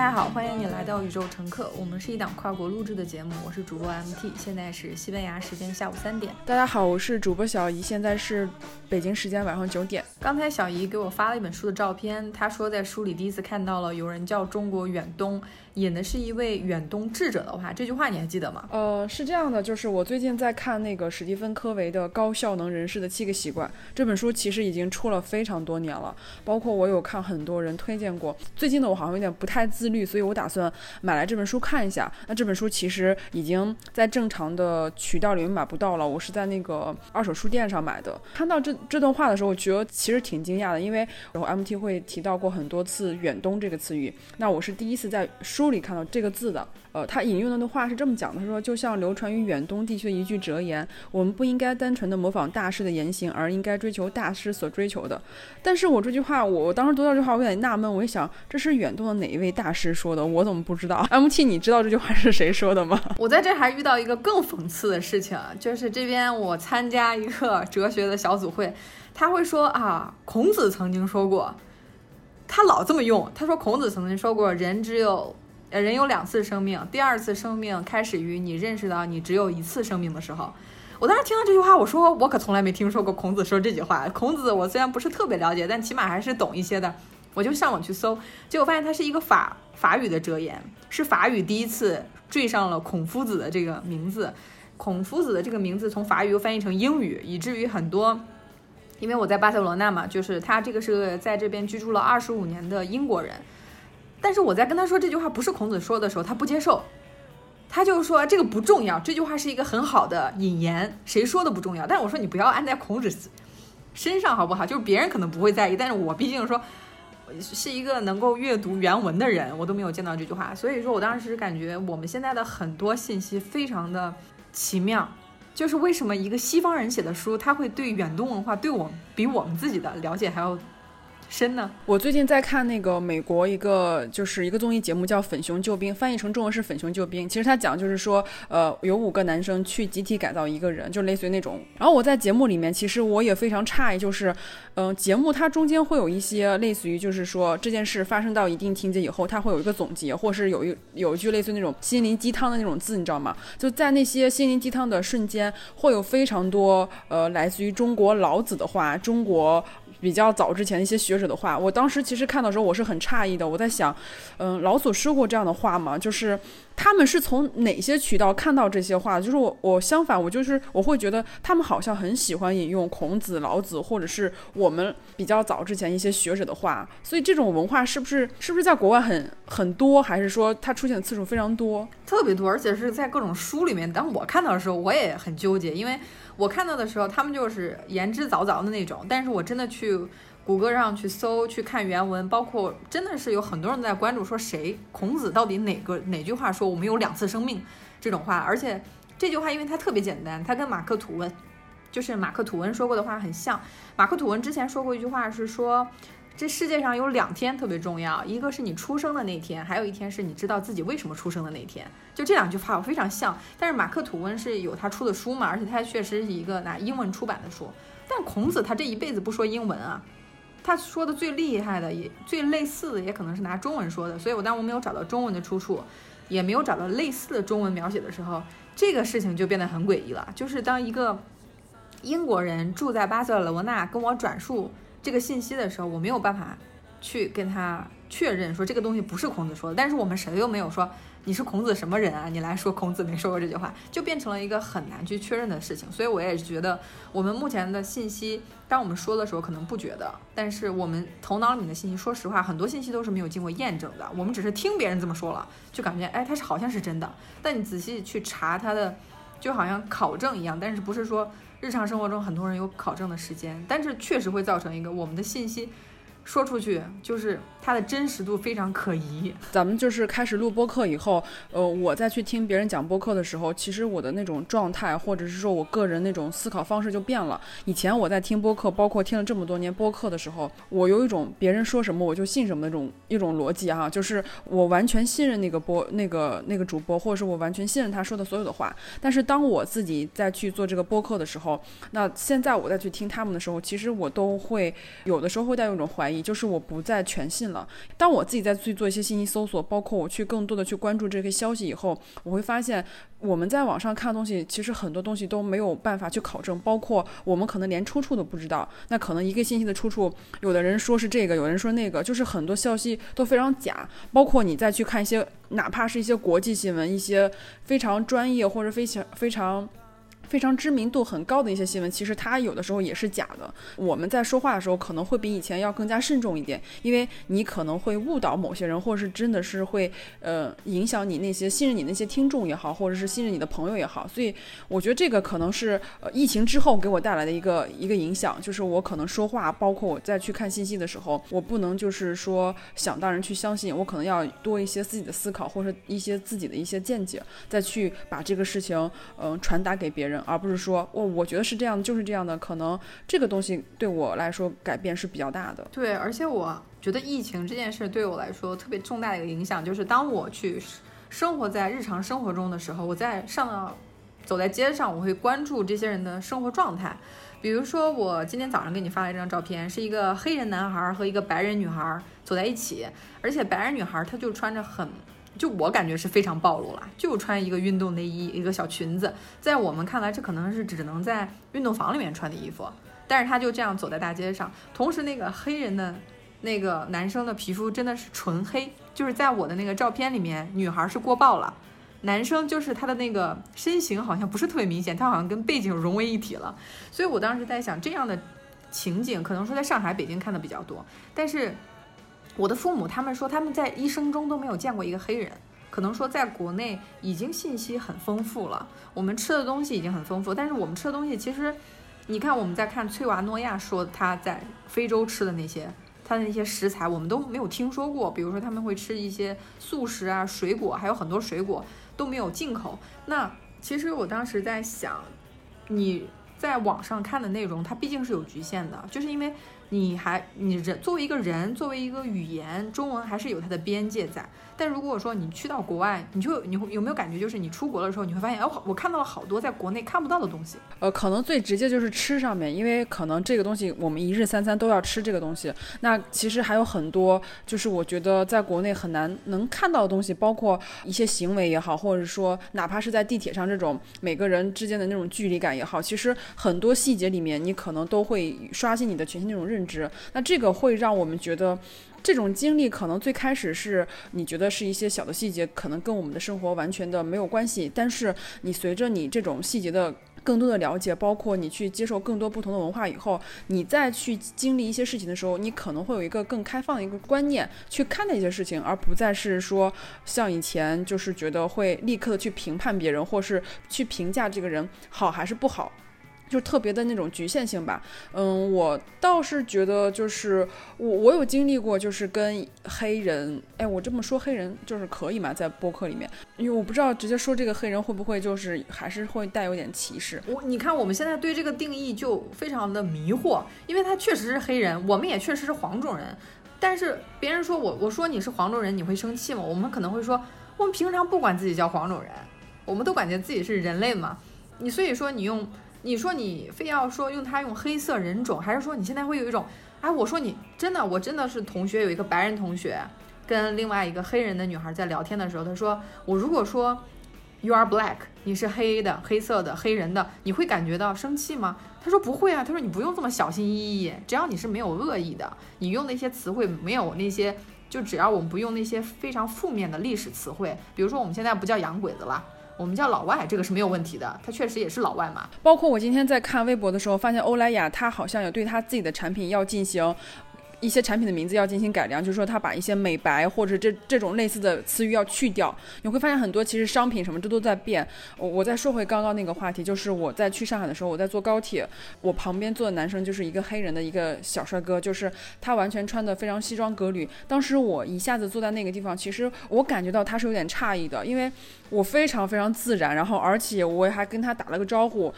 大家好，欢迎你来到宇宙乘客。我们是一档跨国录制的节目，我是主播 MT，现在是西班牙时间下午三点。大家好，我是主播小姨，现在是北京时间晚上九点。刚才小姨给我发了一本书的照片，她说在书里第一次看到了有人叫中国远东。引的是一位远东智者的话，这句话你还记得吗？呃，是这样的，就是我最近在看那个史蒂芬·科维的《高效能人士的七个习惯》这本书，其实已经出了非常多年了，包括我有看很多人推荐过。最近呢，我好像有点不太自律，所以我打算买来这本书看一下。那这本书其实已经在正常的渠道里面买不到了，我是在那个二手书店上买的。看到这这段话的时候，我觉得其实挺惊讶的，因为然后 MT 会提到过很多次“远东”这个词语，那我是第一次在书。里看到这个字的。呃，他引用的那话是这么讲的，他说，就像流传于远东地区的一句哲言，我们不应该单纯的模仿大师的言行，而应该追求大师所追求的。但是我这句话，我当时读到这句话，我有点纳闷，我一想，这是远东的哪一位大师说的？我怎么不知道？MT，你知道这句话是谁说的吗？我在这还遇到一个更讽刺的事情，就是这边我参加一个哲学的小组会，他会说啊，孔子曾经说过，他老这么用，他说孔子曾经说过，人只有。呃，人有两次生命，第二次生命开始于你认识到你只有一次生命的时候。我当时听到这句话，我说我可从来没听说过孔子说这句话。孔子我虽然不是特别了解，但起码还是懂一些的。我就上网去搜，结果发现它是一个法法语的哲言，是法语第一次缀上了孔夫子的这个名字。孔夫子的这个名字从法语又翻译成英语，以至于很多，因为我在巴塞罗那嘛，就是他这个是在这边居住了二十五年的英国人。但是我在跟他说这句话不是孔子说的时候，他不接受，他就说这个不重要，这句话是一个很好的引言，谁说的不重要？但是我说你不要按在孔子身上好不好？就是别人可能不会在意，但是我毕竟说是一个能够阅读原文的人，我都没有见到这句话，所以说我当时感觉我们现在的很多信息非常的奇妙，就是为什么一个西方人写的书，他会对远东文化对我比我们自己的了解还要。深呢？我最近在看那个美国一个就是一个综艺节目，叫《粉熊救兵》，翻译成中文是《粉熊救兵》。其实他讲就是说，呃，有五个男生去集体改造一个人，就类似于那种。然后我在节目里面，其实我也非常诧异，就是，嗯，节目它中间会有一些类似于就是说这件事发生到一定情节以后，它会有一个总结，或是有一有一句类似于那种心灵鸡汤的那种字，你知道吗？就在那些心灵鸡汤的瞬间，会有非常多呃来自于中国老子的话，中国。比较早之前一些学者的话，我当时其实看到时候我是很诧异的。我在想，嗯，老祖说过这样的话吗？就是他们是从哪些渠道看到这些话？就是我我相反，我就是我会觉得他们好像很喜欢引用孔子、老子，或者是我们比较早之前一些学者的话。所以这种文化是不是是不是在国外很很多，还是说它出现的次数非常多？特别多，而且是在各种书里面。当我看到的时候，我也很纠结，因为。我看到的时候，他们就是言之凿凿的那种，但是我真的去谷歌上去搜去看原文，包括真的是有很多人在关注，说谁孔子到底哪个哪句话说我们有两次生命这种话，而且这句话因为它特别简单，它跟马克吐温就是马克吐温说过的话很像。马克吐温之前说过一句话是说。这世界上有两天特别重要，一个是你出生的那天，还有一天是你知道自己为什么出生的那天。就这两句话我非常像，但是马克吐温是有他出的书嘛，而且他确实是一个拿英文出版的书。但孔子他这一辈子不说英文啊，他说的最厉害的也最类似的也可能是拿中文说的。所以我当我没有找到中文的出处，也没有找到类似的中文描写的时候，这个事情就变得很诡异了。就是当一个英国人住在巴塞罗那跟我转述。这个信息的时候，我没有办法去跟他确认说这个东西不是孔子说的，但是我们谁又没有说你是孔子什么人啊？你来说孔子没说过这句话，就变成了一个很难去确认的事情。所以我也是觉得，我们目前的信息，当我们说的时候可能不觉得，但是我们头脑里面的信息，说实话，很多信息都是没有经过验证的。我们只是听别人这么说了，就感觉哎，他是好像是真的。但你仔细去查他的，就好像考证一样，但是不是说。日常生活中，很多人有考证的时间，但是确实会造成一个我们的信息。说出去就是它的真实度非常可疑。咱们就是开始录播课以后，呃，我再去听别人讲播客的时候，其实我的那种状态，或者是说我个人那种思考方式就变了。以前我在听播客，包括听了这么多年播客的时候，我有一种别人说什么我就信什么那种一种逻辑哈，就是我完全信任那个播那个那个主播，或者是我完全信任他说的所有的话。但是当我自己再去做这个播客的时候，那现在我再去听他们的时候，其实我都会有的时候会带有一种怀疑。怀疑，就是我不再全信了。当我自己在去做一些信息搜索，包括我去更多的去关注这些消息以后，我会发现我们在网上看东西，其实很多东西都没有办法去考证，包括我们可能连出处都不知道。那可能一个信息的出处，有的人说是这个，有人说那个，就是很多消息都非常假。包括你再去看一些，哪怕是一些国际新闻，一些非常专业或者非常非常。非常知名度很高的一些新闻，其实它有的时候也是假的。我们在说话的时候，可能会比以前要更加慎重一点，因为你可能会误导某些人，或者是真的是会呃影响你那些信任你那些听众也好，或者是信任你的朋友也好。所以我觉得这个可能是呃疫情之后给我带来的一个一个影响，就是我可能说话，包括我再去看信息的时候，我不能就是说想当然去相信，我可能要多一些自己的思考，或者一些自己的一些见解，再去把这个事情嗯传达给别人。而不是说，我我觉得是这样，就是这样的。可能这个东西对我来说改变是比较大的。对，而且我觉得疫情这件事对我来说特别重大的一个影响，就是当我去生活在日常生活中的时候，我在上到走在街上，我会关注这些人的生活状态。比如说，我今天早上给你发了一张照片，是一个黑人男孩和一个白人女孩走在一起，而且白人女孩她就穿着很。就我感觉是非常暴露了，就穿一个运动内衣，一个小裙子，在我们看来，这可能是只能在运动房里面穿的衣服，但是他就这样走在大街上。同时，那个黑人的那个男生的皮肤真的是纯黑，就是在我的那个照片里面，女孩是过曝了，男生就是他的那个身形好像不是特别明显，他好像跟背景融为一体了。所以我当时在想，这样的情景可能说在上海、北京看的比较多，但是。我的父母他们说他们在一生中都没有见过一个黑人，可能说在国内已经信息很丰富了，我们吃的东西已经很丰富，但是我们吃的东西其实，你看我们在看翠娃诺亚说他在非洲吃的那些，他的那些食材我们都没有听说过，比如说他们会吃一些素食啊，水果还有很多水果都没有进口。那其实我当时在想，你在网上看的内容它毕竟是有局限的，就是因为。你还你人作为一个人，作为一个语言，中文还是有它的边界在。但如果说你去到国外，你就你会有没有感觉，就是你出国的时候，你会发现，哦，我看到了好多在国内看不到的东西。呃，可能最直接就是吃上面，因为可能这个东西我们一日三餐都要吃这个东西。那其实还有很多，就是我觉得在国内很难能看到的东西，包括一些行为也好，或者说哪怕是在地铁上这种每个人之间的那种距离感也好，其实很多细节里面你可能都会刷新你的全新那种认认知。那这个会让我们觉得。这种经历可能最开始是你觉得是一些小的细节，可能跟我们的生活完全的没有关系。但是你随着你这种细节的更多的了解，包括你去接受更多不同的文化以后，你再去经历一些事情的时候，你可能会有一个更开放的一个观念去看待一些事情，而不再是说像以前就是觉得会立刻的去评判别人，或是去评价这个人好还是不好。就特别的那种局限性吧，嗯，我倒是觉得就是我我有经历过，就是跟黑人，哎，我这么说黑人就是可以吗？在播客里面，因为我不知道直接说这个黑人会不会就是还是会带有点歧视。我你看我们现在对这个定义就非常的迷惑，因为他确实是黑人，我们也确实是黄种人，但是别人说我我说你是黄种人，你会生气吗？我们可能会说，我们平常不管自己叫黄种人，我们都感觉自己是人类嘛。你所以说你用。你说你非要说用他用黑色人种，还是说你现在会有一种，哎，我说你真的，我真的是同学有一个白人同学跟另外一个黑人的女孩在聊天的时候，他说我如果说 you are black，你是黑的、黑色的、黑人的，你会感觉到生气吗？他说不会啊，他说你不用这么小心翼翼，只要你是没有恶意的，你用那些词汇没有那些，就只要我们不用那些非常负面的历史词汇，比如说我们现在不叫洋鬼子了。我们叫老外，这个是没有问题的，他确实也是老外嘛。包括我今天在看微博的时候，发现欧莱雅他好像有对他自己的产品要进行。一些产品的名字要进行改良，就是说它把一些美白或者这这种类似的词语要去掉。你会发现很多其实商品什么这都在变。我我再说回刚刚那个话题，就是我在去上海的时候，我在坐高铁，我旁边坐的男生就是一个黑人的一个小帅哥，就是他完全穿的非常西装革履。当时我一下子坐在那个地方，其实我感觉到他是有点诧异的，因为我非常非常自然，然后而且我还跟他打了个招呼。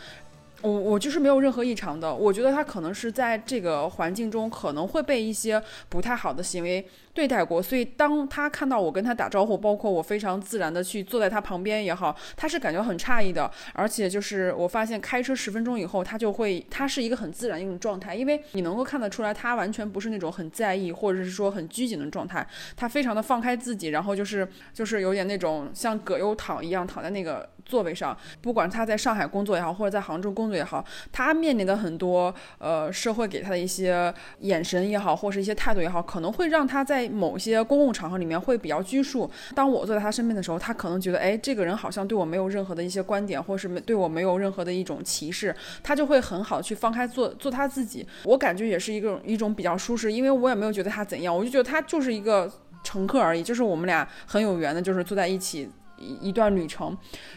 我我就是没有任何异常的，我觉得他可能是在这个环境中可能会被一些不太好的行为对待过，所以当他看到我跟他打招呼，包括我非常自然的去坐在他旁边也好，他是感觉很诧异的。而且就是我发现开车十分钟以后，他就会，他是一个很自然一种状态，因为你能够看得出来，他完全不是那种很在意或者是说很拘谨的状态，他非常的放开自己，然后就是就是有点那种像葛优躺一样躺在那个。座位上，不管他在上海工作也好，或者在杭州工作也好，他面临的很多呃社会给他的一些眼神也好，或是一些态度也好，可能会让他在某些公共场合里面会比较拘束。当我坐在他身边的时候，他可能觉得，哎，这个人好像对我没有任何的一些观点，或是对我没有任何的一种歧视，他就会很好去放开做做他自己。我感觉也是一个一种比较舒适，因为我也没有觉得他怎样，我就觉得他就是一个乘客而已，就是我们俩很有缘的，就是坐在一起。一段旅程，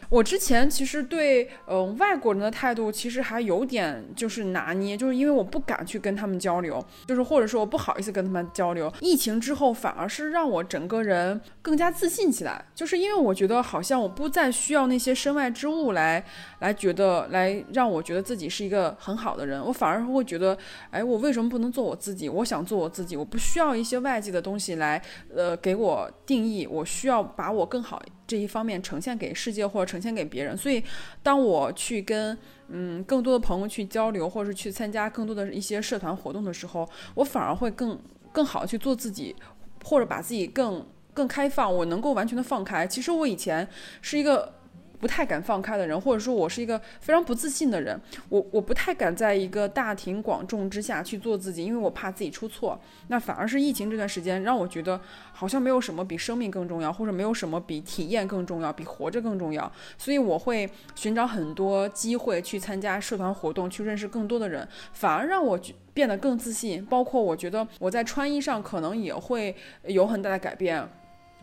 我之前其实对嗯外国人的态度其实还有点就是拿捏，就是因为我不敢去跟他们交流，就是或者说我不好意思跟他们交流。疫情之后反而是让我整个人更加自信起来，就是因为我觉得好像我不再需要那些身外之物来来觉得来让我觉得自己是一个很好的人，我反而会觉得，哎，我为什么不能做我自己？我想做我自己，我不需要一些外界的东西来呃给我定义，我需要把我更好。这一方面呈现给世界或者呈现给别人，所以当我去跟嗯更多的朋友去交流，或者是去参加更多的一些社团活动的时候，我反而会更更好去做自己，或者把自己更更开放，我能够完全的放开。其实我以前是一个。不太敢放开的人，或者说我是一个非常不自信的人，我我不太敢在一个大庭广众之下去做自己，因为我怕自己出错。那反而是疫情这段时间，让我觉得好像没有什么比生命更重要，或者没有什么比体验更重要，比活着更重要。所以我会寻找很多机会去参加社团活动，去认识更多的人，反而让我变得更自信。包括我觉得我在穿衣上可能也会有很大的改变。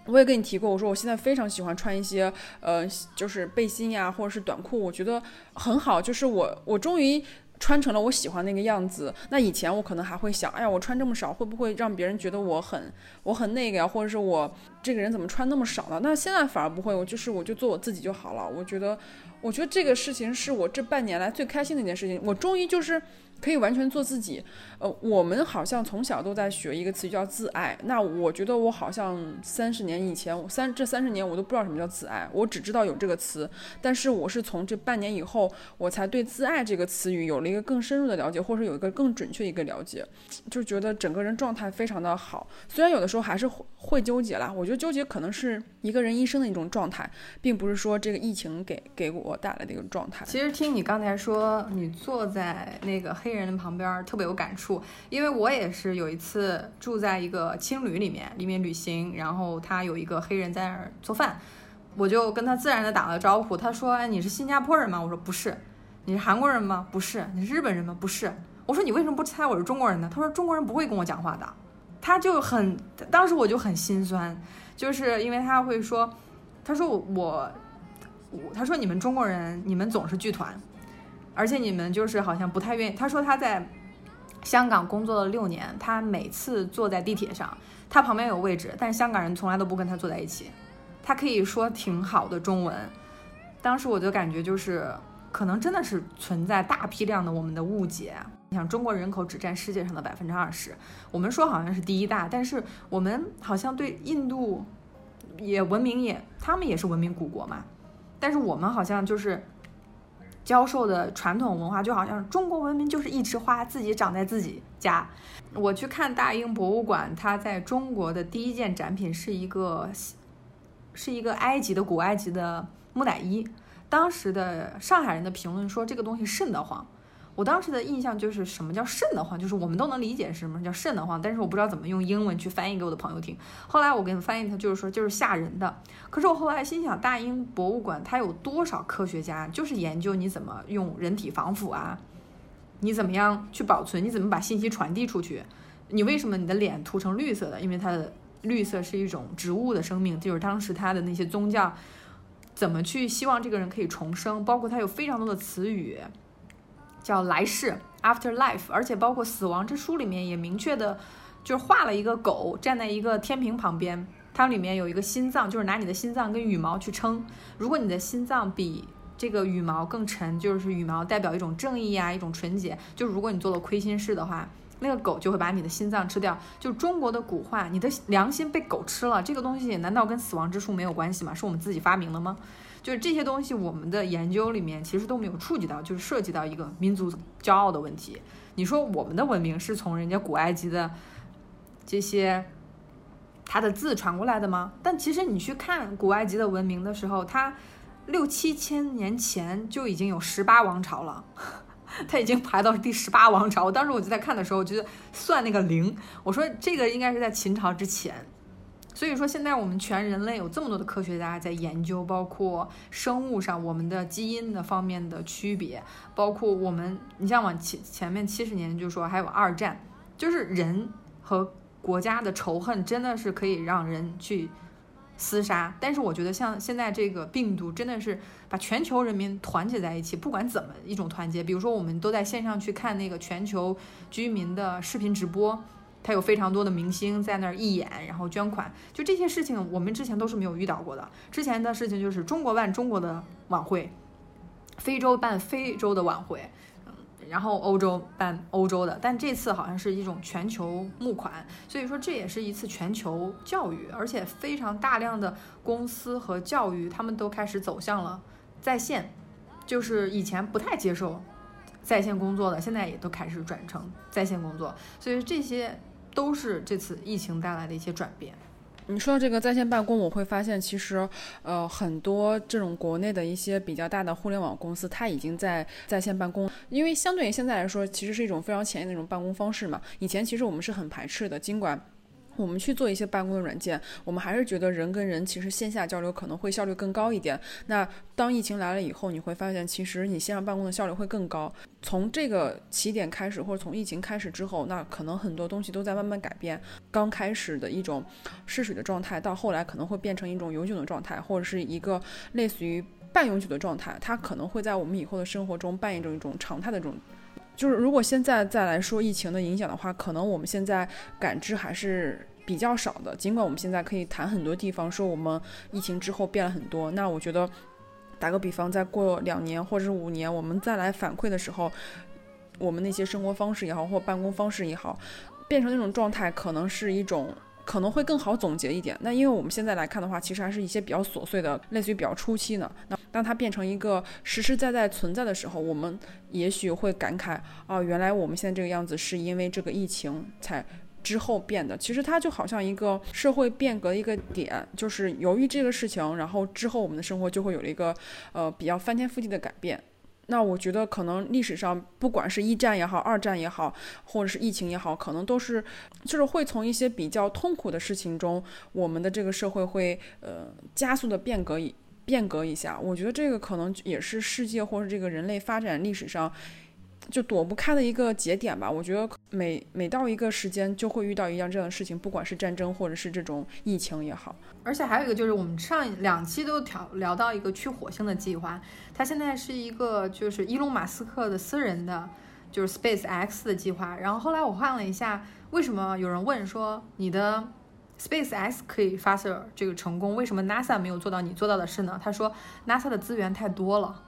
我也跟你提过，我说我现在非常喜欢穿一些，呃，就是背心呀，或者是短裤，我觉得很好。就是我，我终于穿成了我喜欢那个样子。那以前我可能还会想，哎呀，我穿这么少，会不会让别人觉得我很，我很那个呀？或者是我这个人怎么穿那么少呢？那现在反而不会，我就是我就做我自己就好了。我觉得，我觉得这个事情是我这半年来最开心的一件事情。我终于就是。可以完全做自己，呃，我们好像从小都在学一个词叫自爱。那我觉得我好像三十年以前，三这三十年我都不知道什么叫自爱，我只知道有这个词。但是我是从这半年以后，我才对自爱这个词语有了一个更深入的了解，或者有一个更准确的一个了解，就觉得整个人状态非常的好。虽然有的时候还是会会纠结啦，我觉得纠结可能是一个人一生的一种状态，并不是说这个疫情给给我带来的一个状态。其实听你刚才说，你坐在那个黑。黑人的旁边特别有感触，因为我也是有一次住在一个青旅里面，里面旅行，然后他有一个黑人在那儿做饭，我就跟他自然的打了招呼。他说：“哎，你是新加坡人吗？”我说：“不是。”“你是韩国人吗？”“不是。”“你是日本人吗？”“不是。”我说：“你为什么不猜我是中国人呢？”他说：“中国人不会跟我讲话的。”他就很，当时我就很心酸，就是因为他会说：“他说我我，他说你们中国人，你们总是剧团。”而且你们就是好像不太愿意。他说他在香港工作了六年，他每次坐在地铁上，他旁边有位置，但香港人从来都不跟他坐在一起。他可以说挺好的中文。当时我就感觉就是，可能真的是存在大批量的我们的误解。你想，中国人口只占世界上的百分之二十，我们说好像是第一大，但是我们好像对印度也文明，也他们也是文明古国嘛，但是我们好像就是。教授的传统文化就好像中国文明就是一枝花，自己长在自己家。我去看大英博物馆，它在中国的第一件展品是一个，是一个埃及的古埃及的木乃伊。当时的上海人的评论说这个东西瘆得慌。我当时的印象就是什么叫瘆得慌，就是我们都能理解什么叫瘆得慌，但是我不知道怎么用英文去翻译给我的朋友听。后来我给他翻译，他就是说就是吓人的。可是我后来心想，大英博物馆它有多少科学家就是研究你怎么用人体防腐啊，你怎么样去保存，你怎么把信息传递出去？你为什么你的脸涂成绿色的？因为它的绿色是一种植物的生命，就是当时他的那些宗教怎么去希望这个人可以重生，包括他有非常多的词语。叫来世 （afterlife），而且包括死亡之书里面也明确的，就是画了一个狗站在一个天平旁边，它里面有一个心脏，就是拿你的心脏跟羽毛去称，如果你的心脏比这个羽毛更沉，就是羽毛代表一种正义啊，一种纯洁。就如果你做了亏心事的话，那个狗就会把你的心脏吃掉。就中国的古话，你的良心被狗吃了，这个东西难道跟死亡之树没有关系吗？是我们自己发明的吗？就是这些东西，我们的研究里面其实都没有触及到，就是涉及到一个民族骄傲的问题。你说我们的文明是从人家古埃及的这些他的字传过来的吗？但其实你去看古埃及的文明的时候，它六七千年前就已经有十八王朝了，它已经排到第十八王朝。我当时我就在看的时候，我觉得算那个零，我说这个应该是在秦朝之前。所以说，现在我们全人类有这么多的科学家在研究，包括生物上我们的基因的方面的区别，包括我们，你像往前前面七十年就说还有二战，就是人和国家的仇恨真的是可以让人去厮杀。但是我觉得像现在这个病毒真的是把全球人民团结在一起，不管怎么一种团结，比如说我们都在线上去看那个全球居民的视频直播。他有非常多的明星在那儿义演，然后捐款，就这些事情我们之前都是没有遇到过的。之前的事情就是中国办中国的晚会，非洲办非洲的晚会，嗯，然后欧洲办欧洲的，但这次好像是一种全球募款，所以说这也是一次全球教育，而且非常大量的公司和教育他们都开始走向了在线，就是以前不太接受在线工作的，现在也都开始转成在线工作，所以这些。都是这次疫情带来的一些转变。你说到这个在线办公，我会发现其实，呃，很多这种国内的一些比较大的互联网公司，它已经在在线办公。因为相对于现在来说，其实是一种非常前沿的一种办公方式嘛。以前其实我们是很排斥的，尽管。我们去做一些办公的软件，我们还是觉得人跟人其实线下交流可能会效率更高一点。那当疫情来了以后，你会发现其实你线上办公的效率会更高。从这个起点开始，或者从疫情开始之后，那可能很多东西都在慢慢改变。刚开始的一种试水的状态，到后来可能会变成一种永久的状态，或者是一个类似于半永久的状态。它可能会在我们以后的生活中扮演着一种常态的这种。就是如果现在再来说疫情的影响的话，可能我们现在感知还是比较少的。尽管我们现在可以谈很多地方，说我们疫情之后变了很多。那我觉得，打个比方，再过两年或者是五年，我们再来反馈的时候，我们那些生活方式也好，或办公方式也好，变成那种状态，可能是一种。可能会更好总结一点。那因为我们现在来看的话，其实还是一些比较琐碎的，类似于比较初期呢。那当它变成一个实实在在存在的时候，我们也许会感慨啊，原来我们现在这个样子是因为这个疫情才之后变的。其实它就好像一个社会变革的一个点，就是由于这个事情，然后之后我们的生活就会有了一个呃比较翻天覆地的改变。那我觉得可能历史上不管是一战也好，二战也好，或者是疫情也好，可能都是，就是会从一些比较痛苦的事情中，我们的这个社会会呃加速的变革一变革一下。我觉得这个可能也是世界或者这个人类发展历史上。就躲不开的一个节点吧。我觉得每每到一个时间，就会遇到一样这样的事情，不管是战争或者是这种疫情也好。而且还有一个就是，我们上两期都聊聊到一个去火星的计划，它现在是一个就是伊隆马斯克的私人的，就是 Space X 的计划。然后后来我换了一下，为什么有人问说你的 Space X 可以发射这个成功，为什么 NASA 没有做到你做到的事呢？他说 NASA 的资源太多了。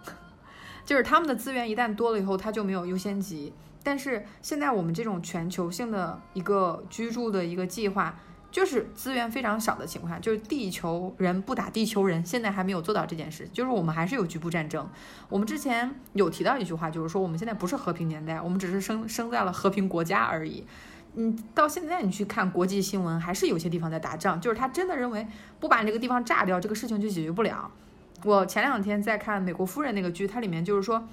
就是他们的资源一旦多了以后，他就没有优先级。但是现在我们这种全球性的一个居住的一个计划，就是资源非常少的情况下，就是地球人不打地球人，现在还没有做到这件事。就是我们还是有局部战争。我们之前有提到一句话，就是说我们现在不是和平年代，我们只是生生在了和平国家而已。嗯，到现在你去看国际新闻，还是有些地方在打仗。就是他真的认为不把这个地方炸掉，这个事情就解决不了。我前两天在看《美国夫人》那个剧，它里面就是说，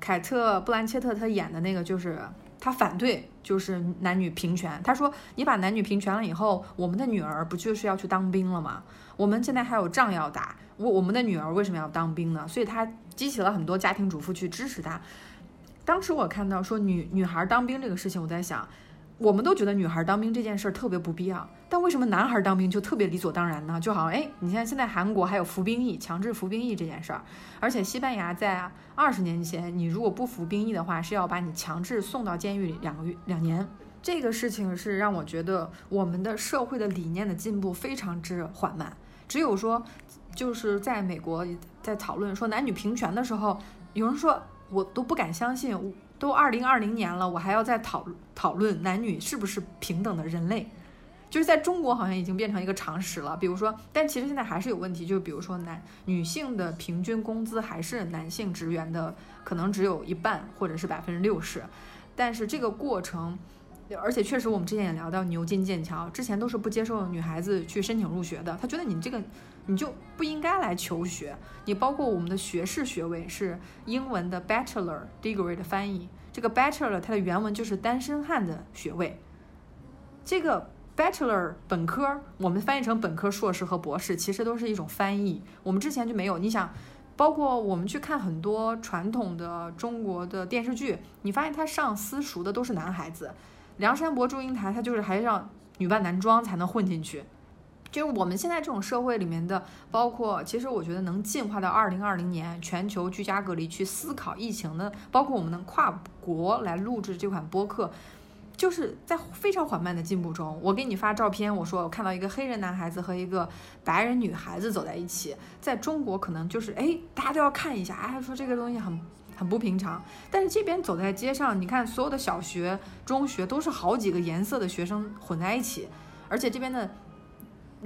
凯特·布兰切特她演的那个就是她反对就是男女平权。她说你把男女平权了以后，我们的女儿不就是要去当兵了吗？我们现在还有仗要打，我我们的女儿为什么要当兵呢？所以她激起了很多家庭主妇去支持她。当时我看到说女女孩当兵这个事情，我在想。我们都觉得女孩当兵这件事儿特别不必要，但为什么男孩当兵就特别理所当然呢？就好像哎，你像现在韩国还有服兵役、强制服兵役这件事儿，而且西班牙在二十年前，你如果不服兵役的话，是要把你强制送到监狱里两个月、两年。这个事情是让我觉得我们的社会的理念的进步非常之缓慢。只有说，就是在美国在讨论说男女平权的时候，有人说我都不敢相信。都二零二零年了，我还要再讨讨论男女是不是平等的人类，就是在中国好像已经变成一个常识了。比如说，但其实现在还是有问题，就是比如说男女性的平均工资还是男性职员的可能只有一半或者是百分之六十，但是这个过程。而且确实，我们之前也聊到牛津、剑桥，之前都是不接受女孩子去申请入学的。他觉得你这个，你就不应该来求学。你包括我们的学士学位是英文的 Bachelor Degree 的翻译，这个 Bachelor 它的原文就是单身汉的学位。这个 Bachelor 本科，我们翻译成本科、硕士和博士，其实都是一种翻译。我们之前就没有。你想，包括我们去看很多传统的中国的电视剧，你发现他上私塾的都是男孩子。梁山伯祝英台，他就是还让女扮男装才能混进去。就是我们现在这种社会里面的，包括其实我觉得能进化到二零二零年全球居家隔离去思考疫情的，包括我们能跨国来录制这款播客，就是在非常缓慢的进步中。我给你发照片，我说我看到一个黑人男孩子和一个白人女孩子走在一起，在中国可能就是哎，大家都要看一下，哎，说这个东西很。很不平常，但是这边走在街上，你看所有的小学、中学都是好几个颜色的学生混在一起，而且这边的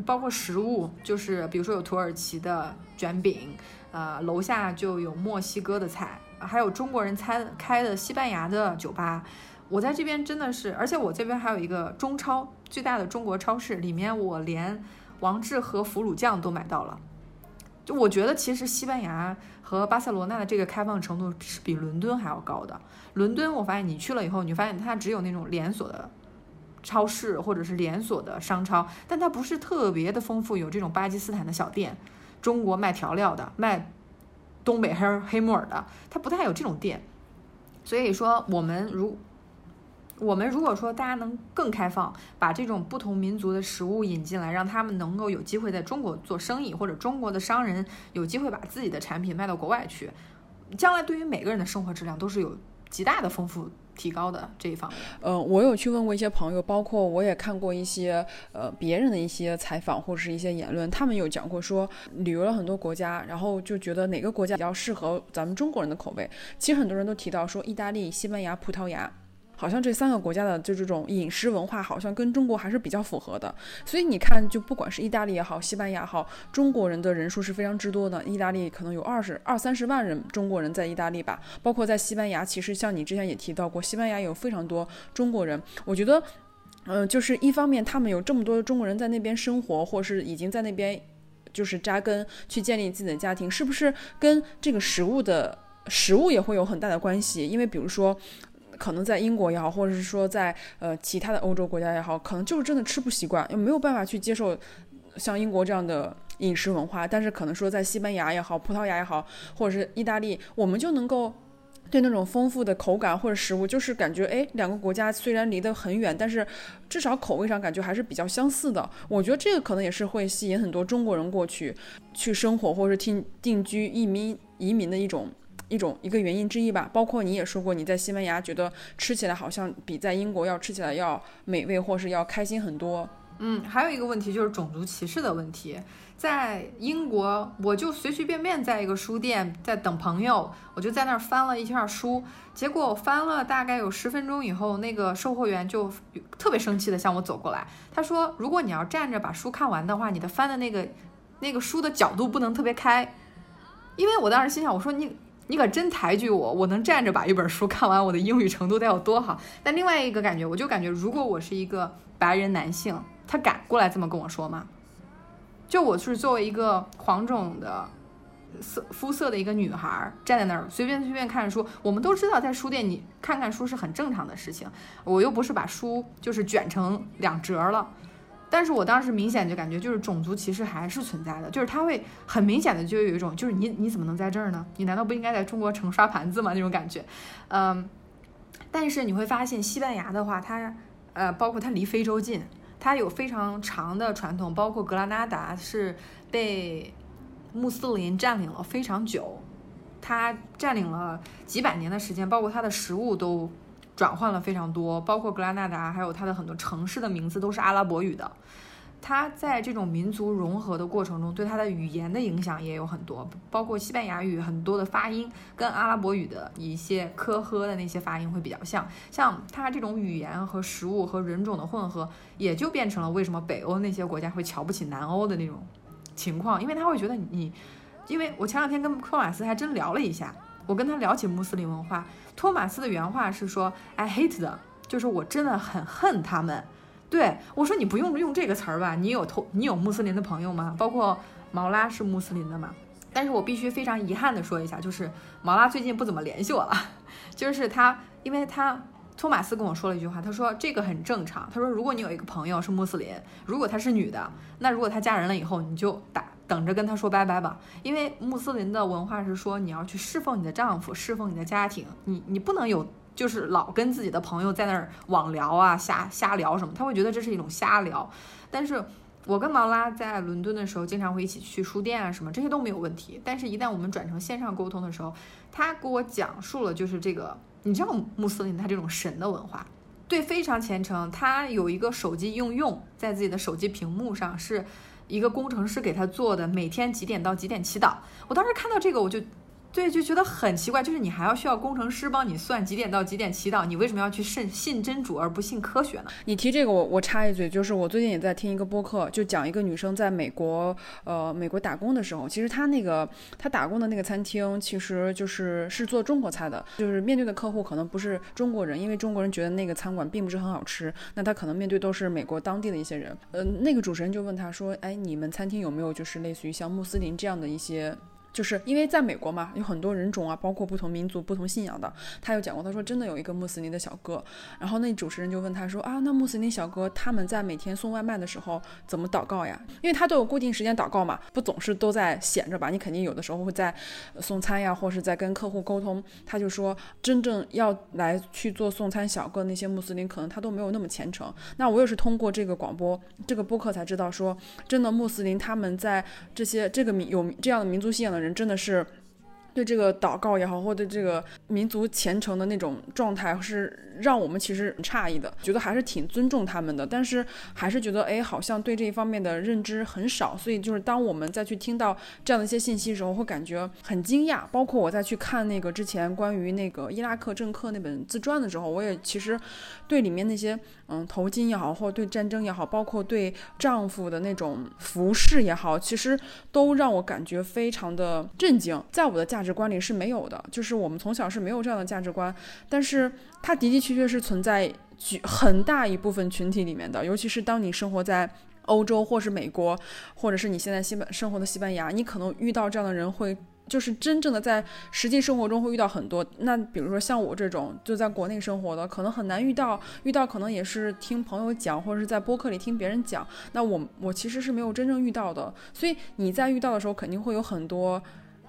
包括食物，就是比如说有土耳其的卷饼，呃，楼下就有墨西哥的菜，还有中国人开开的西班牙的酒吧。我在这边真的是，而且我这边还有一个中超最大的中国超市，里面我连王致和腐乳酱都买到了。就我觉得，其实西班牙。和巴塞罗那的这个开放程度是比伦敦还要高的。伦敦，我发现你去了以后，你发现它只有那种连锁的超市或者是连锁的商超，但它不是特别的丰富，有这种巴基斯坦的小店，中国卖调料的，卖东北黑黑木耳的，它不太有这种店。所以说，我们如我们如果说大家能更开放，把这种不同民族的食物引进来，让他们能够有机会在中国做生意，或者中国的商人有机会把自己的产品卖到国外去，将来对于每个人的生活质量都是有极大的丰富提高的这一方面。嗯，我有去问过一些朋友，包括我也看过一些呃别人的一些采访或者是一些言论，他们有讲过说旅游了很多国家，然后就觉得哪个国家比较适合咱们中国人的口味。其实很多人都提到说意大利、西班牙、葡萄牙。好像这三个国家的就这种饮食文化，好像跟中国还是比较符合的。所以你看，就不管是意大利也好，西班牙好，中国人的人数是非常之多的。意大利可能有二十二三十万人中国人在意大利吧，包括在西班牙，其实像你之前也提到过，西班牙有非常多中国人。我觉得，嗯，就是一方面他们有这么多中国人在那边生活，或是已经在那边就是扎根，去建立自己的家庭，是不是跟这个食物的食物也会有很大的关系？因为比如说。可能在英国也好，或者是说在呃其他的欧洲国家也好，可能就是真的吃不习惯，又没有办法去接受像英国这样的饮食文化。但是可能说在西班牙也好，葡萄牙也好，或者是意大利，我们就能够对那种丰富的口感或者食物，就是感觉哎，两个国家虽然离得很远，但是至少口味上感觉还是比较相似的。我觉得这个可能也是会吸引很多中国人过去去生活，或者是定定居、移民移民的一种。一种一个原因之一吧，包括你也说过，你在西班牙觉得吃起来好像比在英国要吃起来要美味，或是要开心很多。嗯，还有一个问题就是种族歧视的问题。在英国，我就随随便便在一个书店在等朋友，我就在那儿翻了一下书，结果翻了大概有十分钟以后，那个售货员就特别生气的向我走过来，他说：“如果你要站着把书看完的话，你的翻的那个那个书的角度不能特别开。”因为我当时心想，我说你。你可真抬举我！我能站着把一本书看完，我的英语程度得有多好？但另外一个感觉，我就感觉，如果我是一个白人男性，他敢过来这么跟我说吗？就我是作为一个黄种的色肤色的一个女孩，站在那儿随便随便看书，我们都知道，在书店你看看书是很正常的事情。我又不是把书就是卷成两折了。但是我当时明显就感觉，就是种族歧视还是存在的，就是他会很明显的就有一种，就是你你怎么能在这儿呢？你难道不应该在中国城刷盘子吗？那种感觉，嗯。但是你会发现，西班牙的话，它呃，包括它离非洲近，它有非常长的传统，包括格拉纳达是被穆斯林占领了非常久，它占领了几百年的时间，包括它的食物都。转换了非常多，包括格拉纳达，还有它的很多城市的名字都是阿拉伯语的。他在这种民族融合的过程中，对他的语言的影响也有很多，包括西班牙语很多的发音跟阿拉伯语的一些科呵的那些发音会比较像。像他这种语言和食物和人种的混合，也就变成了为什么北欧那些国家会瞧不起南欧的那种情况，因为他会觉得你，因为我前两天跟托马斯还真聊了一下，我跟他聊起穆斯林文化，托马斯的原话是说，I hate them，就是我真的很恨他们。对我说：“你不用用这个词儿吧？你有托你有穆斯林的朋友吗？包括毛拉是穆斯林的嘛？但是我必须非常遗憾的说一下，就是毛拉最近不怎么联系我了。就是他，因为他托马斯跟我说了一句话，他说这个很正常。他说如果你有一个朋友是穆斯林，如果她是女的，那如果她嫁人了以后，你就打等着跟他说拜拜吧。因为穆斯林的文化是说你要去侍奉你的丈夫，侍奉你的家庭，你你不能有。”就是老跟自己的朋友在那儿网聊啊，瞎瞎聊什么，他会觉得这是一种瞎聊。但是我跟毛拉在伦敦的时候，经常会一起去书店啊什么，这些都没有问题。但是，一旦我们转成线上沟通的时候，他给我讲述了就是这个，你知道穆斯林他这种神的文化，对，非常虔诚。他有一个手机应用，在自己的手机屏幕上是一个工程师给他做的，每天几点到几点祈祷。我当时看到这个，我就。对，就觉得很奇怪，就是你还要需要工程师帮你算几点到几点祈祷，你为什么要去信信真主而不信科学呢？你提这个，我我插一嘴，就是我最近也在听一个播客，就讲一个女生在美国，呃，美国打工的时候，其实她那个她打工的那个餐厅，其实就是是做中国菜的，就是面对的客户可能不是中国人，因为中国人觉得那个餐馆并不是很好吃，那他可能面对都是美国当地的一些人。呃，那个主持人就问他说，哎，你们餐厅有没有就是类似于像穆斯林这样的一些？就是因为在美国嘛，有很多人种啊，包括不同民族、不同信仰的。他有讲过，他说真的有一个穆斯林的小哥，然后那主持人就问他说啊，那穆斯林小哥他们在每天送外卖的时候怎么祷告呀？因为他都有固定时间祷告嘛，不总是都在闲着吧？你肯定有的时候会在送餐呀，或是在跟客户沟通。他就说，真正要来去做送餐小哥那些穆斯林，可能他都没有那么虔诚。那我也是通过这个广播、这个播客才知道，说真的穆斯林他们在这些这个民有这样的民族信仰的。人真的是。对这个祷告也好，或者这个民族虔诚的那种状态，是让我们其实很诧异的，觉得还是挺尊重他们的，但是还是觉得哎，好像对这一方面的认知很少。所以就是当我们再去听到这样的一些信息的时候，会感觉很惊讶。包括我在去看那个之前关于那个伊拉克政客那本自传的时候，我也其实对里面那些嗯头巾也好，或者对战争也好，包括对丈夫的那种服饰也好，其实都让我感觉非常的震惊。在我的价。价值观里是没有的，就是我们从小是没有这样的价值观，但是它的的确确是存在举很大一部分群体里面的，尤其是当你生活在欧洲或是美国，或者是你现在西班生活的西班牙，你可能遇到这样的人会，就是真正的在实际生活中会遇到很多。那比如说像我这种就在国内生活的，可能很难遇到，遇到可能也是听朋友讲，或者是在播客里听别人讲。那我我其实是没有真正遇到的，所以你在遇到的时候肯定会有很多。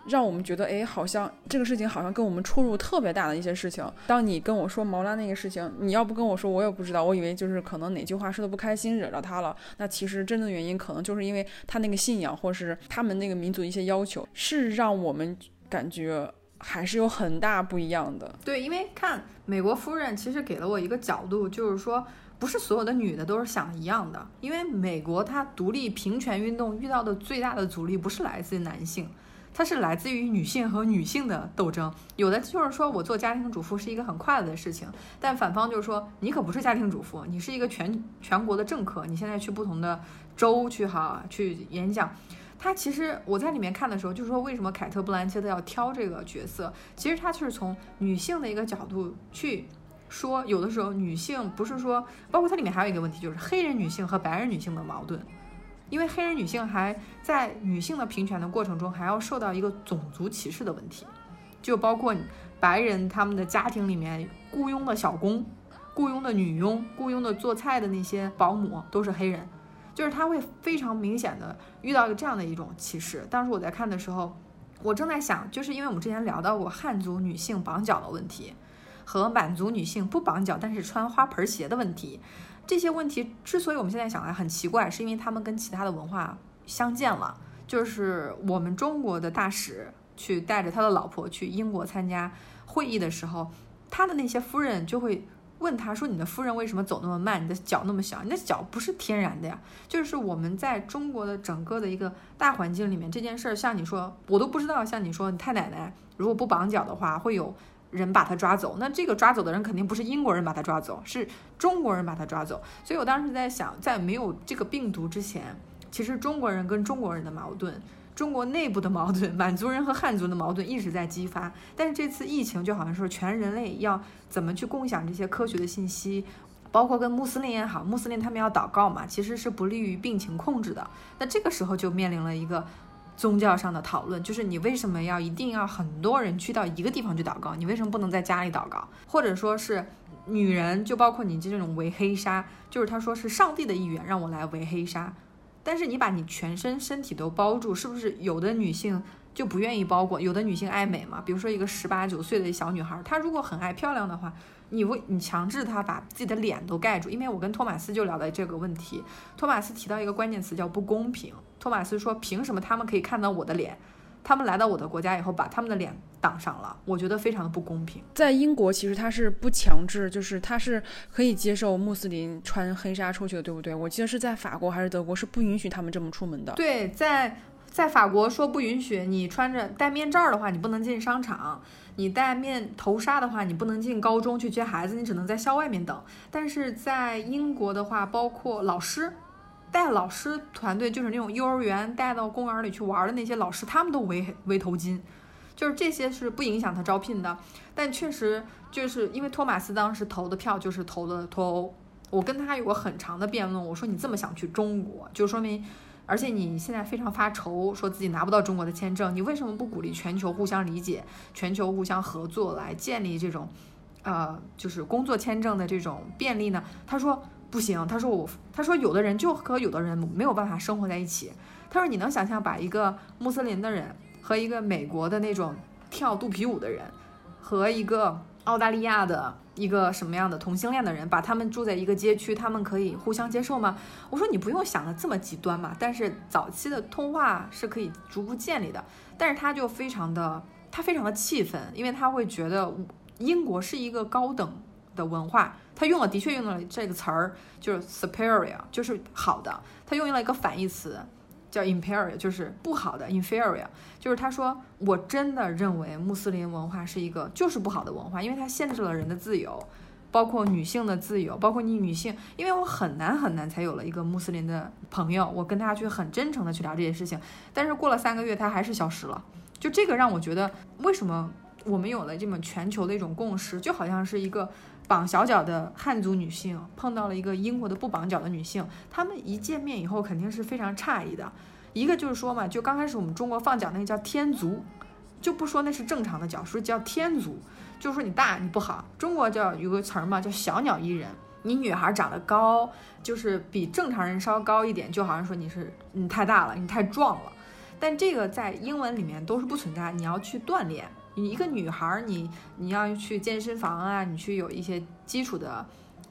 让我们觉得，哎，好像这个事情好像跟我们出入特别大的一些事情。当你跟我说毛拉那个事情，你要不跟我说，我也不知道。我以为就是可能哪句话说的不开心，惹着他了。那其实真正原因可能就是因为他那个信仰，或是他们那个民族一些要求，是让我们感觉还是有很大不一样的。对，因为看美国夫人其实给了我一个角度，就是说不是所有的女的都是想一样的。因为美国它独立平权运动遇到的最大的阻力不是来自于男性。它是来自于女性和女性的斗争，有的就是说我做家庭主妇是一个很快乐的事情，但反方就是说你可不是家庭主妇，你是一个全全国的政客，你现在去不同的州去哈去演讲。他其实我在里面看的时候，就是说为什么凯特布兰切特要挑这个角色，其实他就是从女性的一个角度去说，有的时候女性不是说，包括它里面还有一个问题，就是黑人女性和白人女性的矛盾。因为黑人女性还在女性的平权的过程中，还要受到一个种族歧视的问题，就包括白人他们的家庭里面雇佣的小工、雇佣的女佣、雇佣的做菜的那些保姆都是黑人，就是他会非常明显的遇到这样的一种歧视。当时我在看的时候，我正在想，就是因为我们之前聊到过汉族女性绑脚的问题，和满族女性不绑脚但是穿花盆鞋的问题。这些问题之所以我们现在想来很奇怪，是因为他们跟其他的文化相见了。就是我们中国的大使去带着他的老婆去英国参加会议的时候，他的那些夫人就会问他说：“你的夫人为什么走那么慢？你的脚那么小，你的脚不是天然的呀？”就是我们在中国的整个的一个大环境里面，这件事儿，像你说，我都不知道。像你说，你太奶奶如果不绑脚的话，会有人把他抓走。那这个抓走的人肯定不是英国人把他抓走，是中国人把他抓走。所以我当时在想，在没有这个病毒之前，其实中国人跟中国人的矛盾。中国内部的矛盾，满族人和汉族的矛盾一直在激发。但是这次疫情就好像说，全人类要怎么去共享这些科学的信息，包括跟穆斯林也好，穆斯林他们要祷告嘛，其实是不利于病情控制的。那这个时候就面临了一个宗教上的讨论，就是你为什么要一定要很多人去到一个地方去祷告？你为什么不能在家里祷告？或者说是女人，就包括你这种围黑纱，就是他说是上帝的意愿让我来围黑纱。但是你把你全身身体都包住，是不是有的女性就不愿意包裹？有的女性爱美嘛，比如说一个十八九岁的小女孩，她如果很爱漂亮的话，你为你强制她把自己的脸都盖住。因为我跟托马斯就聊到这个问题，托马斯提到一个关键词叫不公平。托马斯说，凭什么他们可以看到我的脸？他们来到我的国家以后，把他们的脸挡上了，我觉得非常的不公平。在英国，其实他是不强制，就是他是可以接受穆斯林穿黑纱出去的，对不对？我记得是在法国还是德国，是不允许他们这么出门的。对，在在法国说不允许你穿着戴面罩的话，你不能进商场；你戴面头纱的话，你不能进高中去接孩子，你只能在校外面等。但是在英国的话，包括老师。带老师团队就是那种幼儿园带到公园里去玩的那些老师，他们都围围头巾，就是这些是不影响他招聘的。但确实就是因为托马斯当时投的票就是投的脱欧，我跟他有过很长的辩论。我说你这么想去中国，就说明，而且你现在非常发愁，说自己拿不到中国的签证，你为什么不鼓励全球互相理解、全球互相合作来建立这种，呃，就是工作签证的这种便利呢？他说。不行，他说我，他说有的人就和有的人没有办法生活在一起。他说你能想象把一个穆斯林的人和一个美国的那种跳肚皮舞的人，和一个澳大利亚的一个什么样的同性恋的人，把他们住在一个街区，他们可以互相接受吗？我说你不用想的这么极端嘛。但是早期的通话是可以逐步建立的，但是他就非常的，他非常的气愤，因为他会觉得英国是一个高等。的文化，他用了，的确用了这个词儿，就是 superior，就是好的。他用了一个反义词，叫 inferior，就是不好的 inferior。就是他说，我真的认为穆斯林文化是一个就是不好的文化，因为它限制了人的自由，包括女性的自由，包括你女性。因为我很难很难才有了一个穆斯林的朋友，我跟他去很真诚的去聊这些事情，但是过了三个月，他还是消失了。就这个让我觉得，为什么我们有了这么全球的一种共识，就好像是一个。绑小脚的汉族女性碰到了一个英国的不绑脚的女性，她们一见面以后肯定是非常诧异的。一个就是说嘛，就刚开始我们中国放脚那个叫天足，就不说那是正常的脚，说叫天足，就是说你大你不好。中国叫有个词儿嘛，叫小鸟依人。你女孩长得高，就是比正常人稍高一点，就好像说你是你太大了，你太壮了。但这个在英文里面都是不存在，你要去锻炼。你一个女孩，你你要去健身房啊，你去有一些基础的。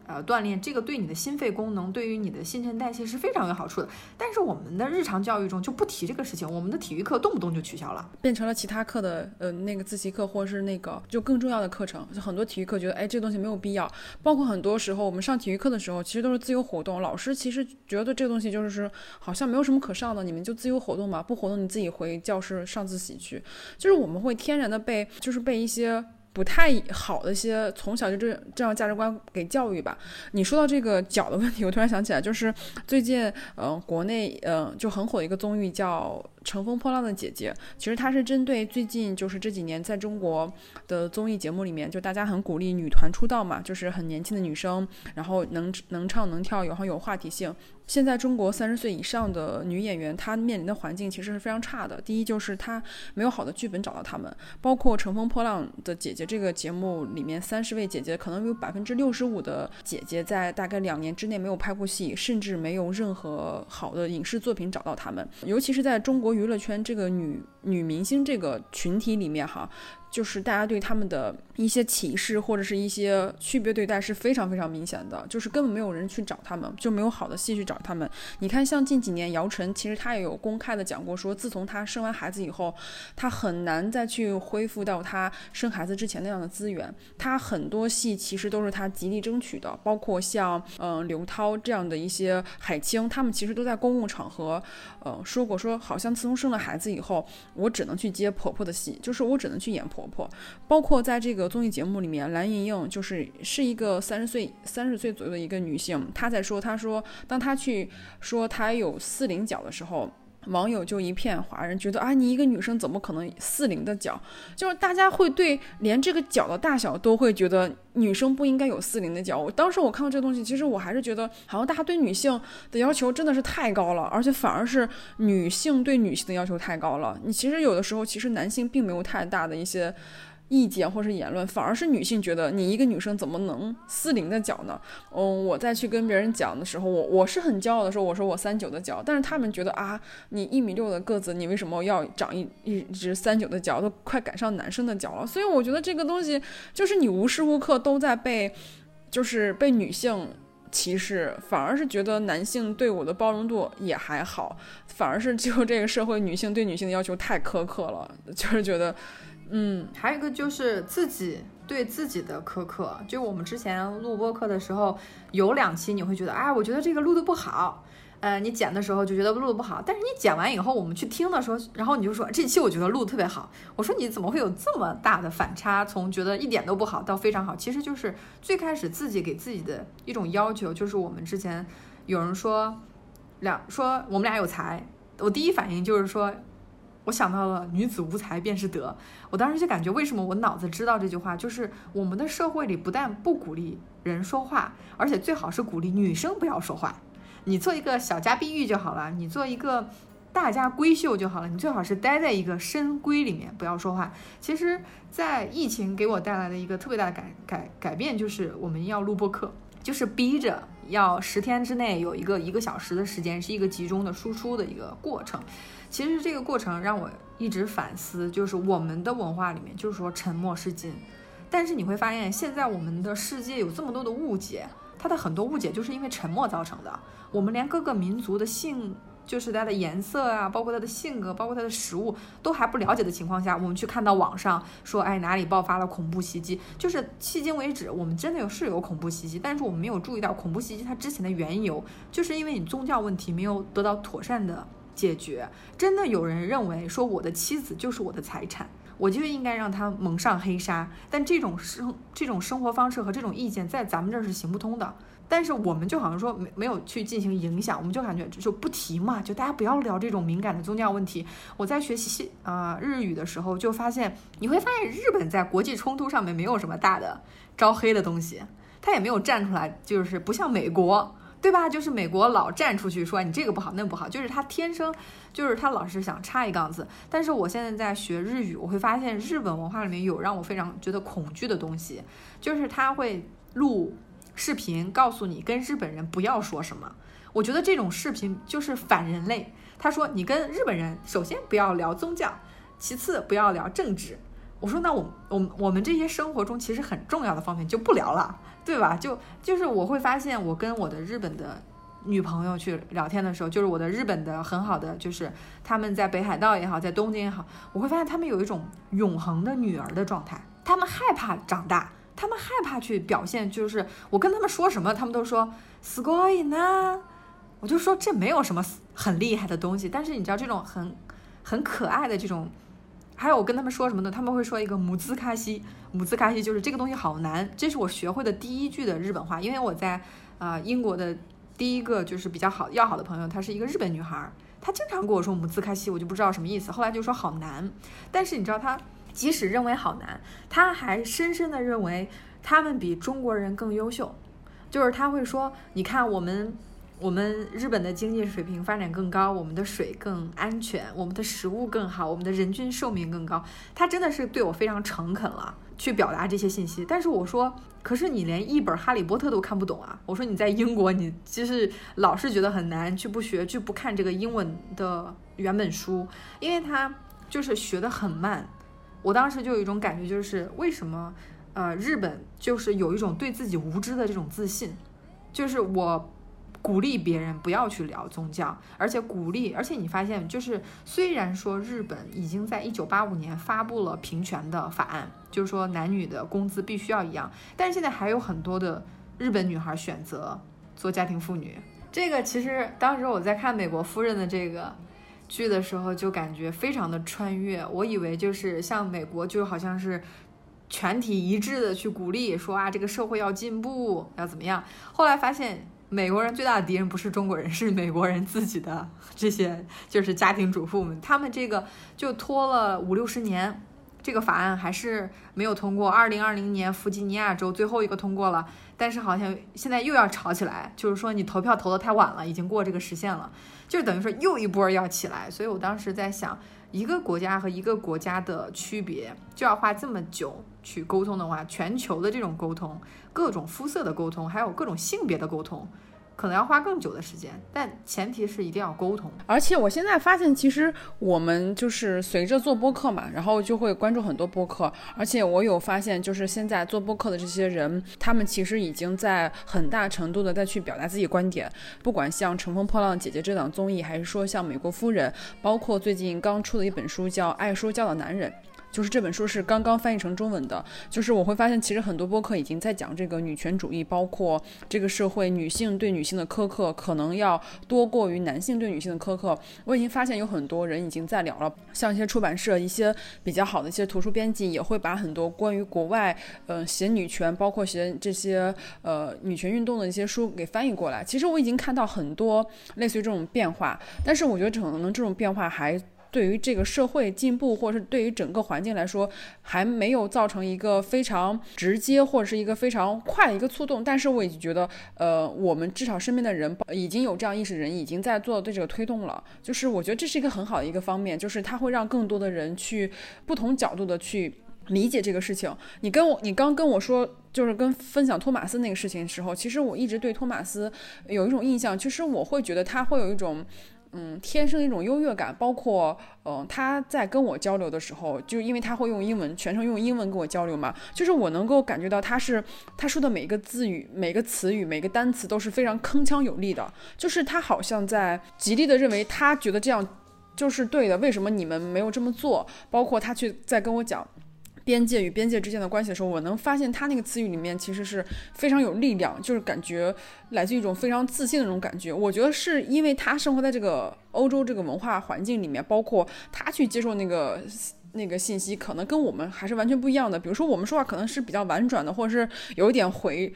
呃，锻炼这个对你的心肺功能，对于你的新陈代谢是非常有好处的。但是我们的日常教育中就不提这个事情，我们的体育课动不动就取消了，变成了其他课的呃那个自习课或者是那个就更重要的课程。就很多体育课觉得哎这东西没有必要。包括很多时候我们上体育课的时候，其实都是自由活动，老师其实觉得这个东西就是好像没有什么可上的，你们就自由活动吧，不活动你自己回教室上自习去。就是我们会天然的被就是被一些。不太好的一些从小就这这样价值观给教育吧。你说到这个脚的问题，我突然想起来，就是最近嗯国内嗯就很火的一个综艺叫。乘风破浪的姐姐，其实它是针对最近就是这几年在中国的综艺节目里面，就大家很鼓励女团出道嘛，就是很年轻的女生，然后能能唱能跳，然后有话题性。现在中国三十岁以上的女演员，她面临的环境其实是非常差的。第一就是她没有好的剧本找到她们，包括《乘风破浪的姐姐》这个节目里面，三十位姐姐可能有百分之六十五的姐姐在大概两年之内没有拍过戏，甚至没有任何好的影视作品找到她们，尤其是在中国。娱乐圈这个女女明星这个群体里面哈，就是大家对他们的一些歧视或者是一些区别对待是非常非常明显的，就是根本没有人去找他们，就没有好的戏去找他们。你看，像近几年姚晨，其实她也有公开的讲过，说自从她生完孩子以后，她很难再去恢复到她生孩子之前那样的资源。她很多戏其实都是她极力争取的，包括像嗯刘涛这样的一些海清，他们其实都在公共场合，呃说过说，好像自从生了孩子以后，我只能去接婆婆的戏，就是我只能去演婆。婆婆，包括在这个综艺节目里面，蓝盈莹就是是一个三十岁三十岁左右的一个女性，她在说，她说，当她去说她有四零角的时候。网友就一片哗然，觉得啊，你一个女生怎么可能四零的脚？就是大家会对连这个脚的大小都会觉得女生不应该有四零的脚。我当时我看到这个东西，其实我还是觉得好像大家对女性的要求真的是太高了，而且反而是女性对女性的要求太高了。你其实有的时候，其实男性并没有太大的一些。意见或是言论，反而是女性觉得你一个女生怎么能四零的脚呢？嗯，我再去跟别人讲的时候，我我是很骄傲的说，我说我三九的脚，但是他们觉得啊，你一米六的个子，你为什么要长一一只三九的脚，都快赶上男生的脚了。所以我觉得这个东西就是你无时无刻都在被，就是被女性歧视，反而是觉得男性对我的包容度也还好，反而是就这个社会女性对女性的要求太苛刻了，就是觉得。嗯，还有一个就是自己对自己的苛刻，就我们之前录播课的时候，有两期你会觉得，哎，我觉得这个录的不好，呃，你剪的时候就觉得录的不好，但是你剪完以后，我们去听的时候，然后你就说这期我觉得录的特别好，我说你怎么会有这么大的反差，从觉得一点都不好到非常好，其实就是最开始自己给自己的一种要求，就是我们之前有人说两说我们俩有才，我第一反应就是说。我想到了“女子无才便是德”，我当时就感觉，为什么我脑子知道这句话？就是我们的社会里不但不鼓励人说话，而且最好是鼓励女生不要说话。你做一个小家碧玉就好了，你做一个大家闺秀就好了，你最好是待在一个深闺里面，不要说话。其实，在疫情给我带来的一个特别大的改改改变，就是我们要录播课，就是逼着要十天之内有一个一个小时的时间，是一个集中的输出的一个过程。其实这个过程让我一直反思，就是我们的文化里面就是说沉默是金，但是你会发现现在我们的世界有这么多的误解，它的很多误解就是因为沉默造成的。我们连各个民族的性，就是它的颜色啊，包括它的性格，包括它的食物都还不了解的情况下，我们去看到网上说，哎哪里爆发了恐怖袭击，就是迄今为止我们真的有是有恐怖袭击，但是我们没有注意到恐怖袭击它之前的缘由，就是因为你宗教问题没有得到妥善的。解决真的有人认为说我的妻子就是我的财产，我就应该让她蒙上黑纱。但这种生这种生活方式和这种意见在咱们这儿是行不通的。但是我们就好像说没没有去进行影响，我们就感觉就不提嘛，就大家不要聊这种敏感的宗教问题。我在学习啊日语的时候就发现，你会发现日本在国际冲突上面没有什么大的招黑的东西，他也没有站出来，就是不像美国。对吧？就是美国老站出去说你这个不好，那不好，就是他天生就是他老是想插一杠子。但是我现在在学日语，我会发现日本文化里面有让我非常觉得恐惧的东西，就是他会录视频告诉你跟日本人不要说什么。我觉得这种视频就是反人类。他说你跟日本人首先不要聊宗教，其次不要聊政治。我说那我我我们这些生活中其实很重要的方面就不聊了。对吧？就就是我会发现，我跟我的日本的女朋友去聊天的时候，就是我的日本的很好的，就是他们在北海道也好，在东京也好，我会发现他们有一种永恒的女儿的状态。他们害怕长大，他们害怕去表现，就是我跟他们说什么，他们都说すごい呢。我就说这没有什么很厉害的东西，但是你知道这种很很可爱的这种。还有我跟他们说什么呢？他们会说一个母兹卡西， 母兹卡西就是这个东西好难。这是我学会的第一句的日本话，因为我在啊英国的第一个就是比较好要好的朋友，她是一个日本女孩，她经常跟我说母兹卡西，我就不知道什么意思。后来就说好难，但是你知道她即使认为好难，她还深深的认为他们比中国人更优秀，就是他会说，你看我们。我们日本的经济水平发展更高，我们的水更安全，我们的食物更好，我们的人均寿命更高。他真的是对我非常诚恳了，去表达这些信息。但是我说，可是你连一本《哈利波特》都看不懂啊！我说你在英国，你就是老是觉得很难，去不学，去不看这个英文的原本书，因为他就是学得很慢。我当时就有一种感觉，就是为什么呃日本就是有一种对自己无知的这种自信，就是我。鼓励别人不要去聊宗教，而且鼓励，而且你发现，就是虽然说日本已经在一九八五年发布了平权的法案，就是说男女的工资必须要一样，但是现在还有很多的日本女孩选择做家庭妇女。这个其实当时我在看《美国夫人》的这个剧的时候，就感觉非常的穿越。我以为就是像美国，就好像是全体一致的去鼓励说啊，这个社会要进步，要怎么样。后来发现。美国人最大的敌人不是中国人，是美国人自己的这些 就是家庭主妇们，他们这个就拖了五六十年，这个法案还是没有通过。二零二零年弗吉尼亚州最后一个通过了，但是好像现在又要吵起来，就是说你投票投的太晚了，已经过这个时限了，就等于说又一波要起来。所以我当时在想，一个国家和一个国家的区别，就要花这么久去沟通的话，全球的这种沟通。各种肤色的沟通，还有各种性别的沟通，可能要花更久的时间，但前提是一定要沟通。而且我现在发现，其实我们就是随着做播客嘛，然后就会关注很多播客，而且我有发现，就是现在做播客的这些人，他们其实已经在很大程度的在去表达自己观点，不管像《乘风破浪姐姐》这档综艺，还是说像《美国夫人》，包括最近刚出的一本书叫《爱说教的男人》。就是这本书是刚刚翻译成中文的，就是我会发现，其实很多播客已经在讲这个女权主义，包括这个社会女性对女性的苛刻，可能要多过于男性对女性的苛刻。我已经发现有很多人已经在聊了，像一些出版社、一些比较好的一些图书编辑，也会把很多关于国外，呃，写女权，包括写这些呃女权运动的一些书给翻译过来。其实我已经看到很多类似于这种变化，但是我觉得可能这种变化还。对于这个社会进步，或者是对于整个环境来说，还没有造成一个非常直接或者是一个非常快的一个触动。但是我已经觉得，呃，我们至少身边的人已经有这样意识的人，已经在做对这个推动了。就是我觉得这是一个很好的一个方面，就是它会让更多的人去不同角度的去理解这个事情。你跟我，你刚跟我说，就是跟分享托马斯那个事情的时候，其实我一直对托马斯有一种印象，其实我会觉得他会有一种。嗯，天生一种优越感，包括，嗯，他在跟我交流的时候，就因为他会用英文，全程用英文跟我交流嘛，就是我能够感觉到他是他说的每一个字语、每个词语、每个单词都是非常铿锵有力的，就是他好像在极力的认为他觉得这样就是对的，为什么你们没有这么做？包括他去在跟我讲。边界与边界之间的关系的时候，我能发现他那个词语里面其实是非常有力量，就是感觉来自一种非常自信的那种感觉。我觉得是因为他生活在这个欧洲这个文化环境里面，包括他去接受那个那个信息，可能跟我们还是完全不一样的。比如说我们说话可能是比较婉转的，或者是有一点回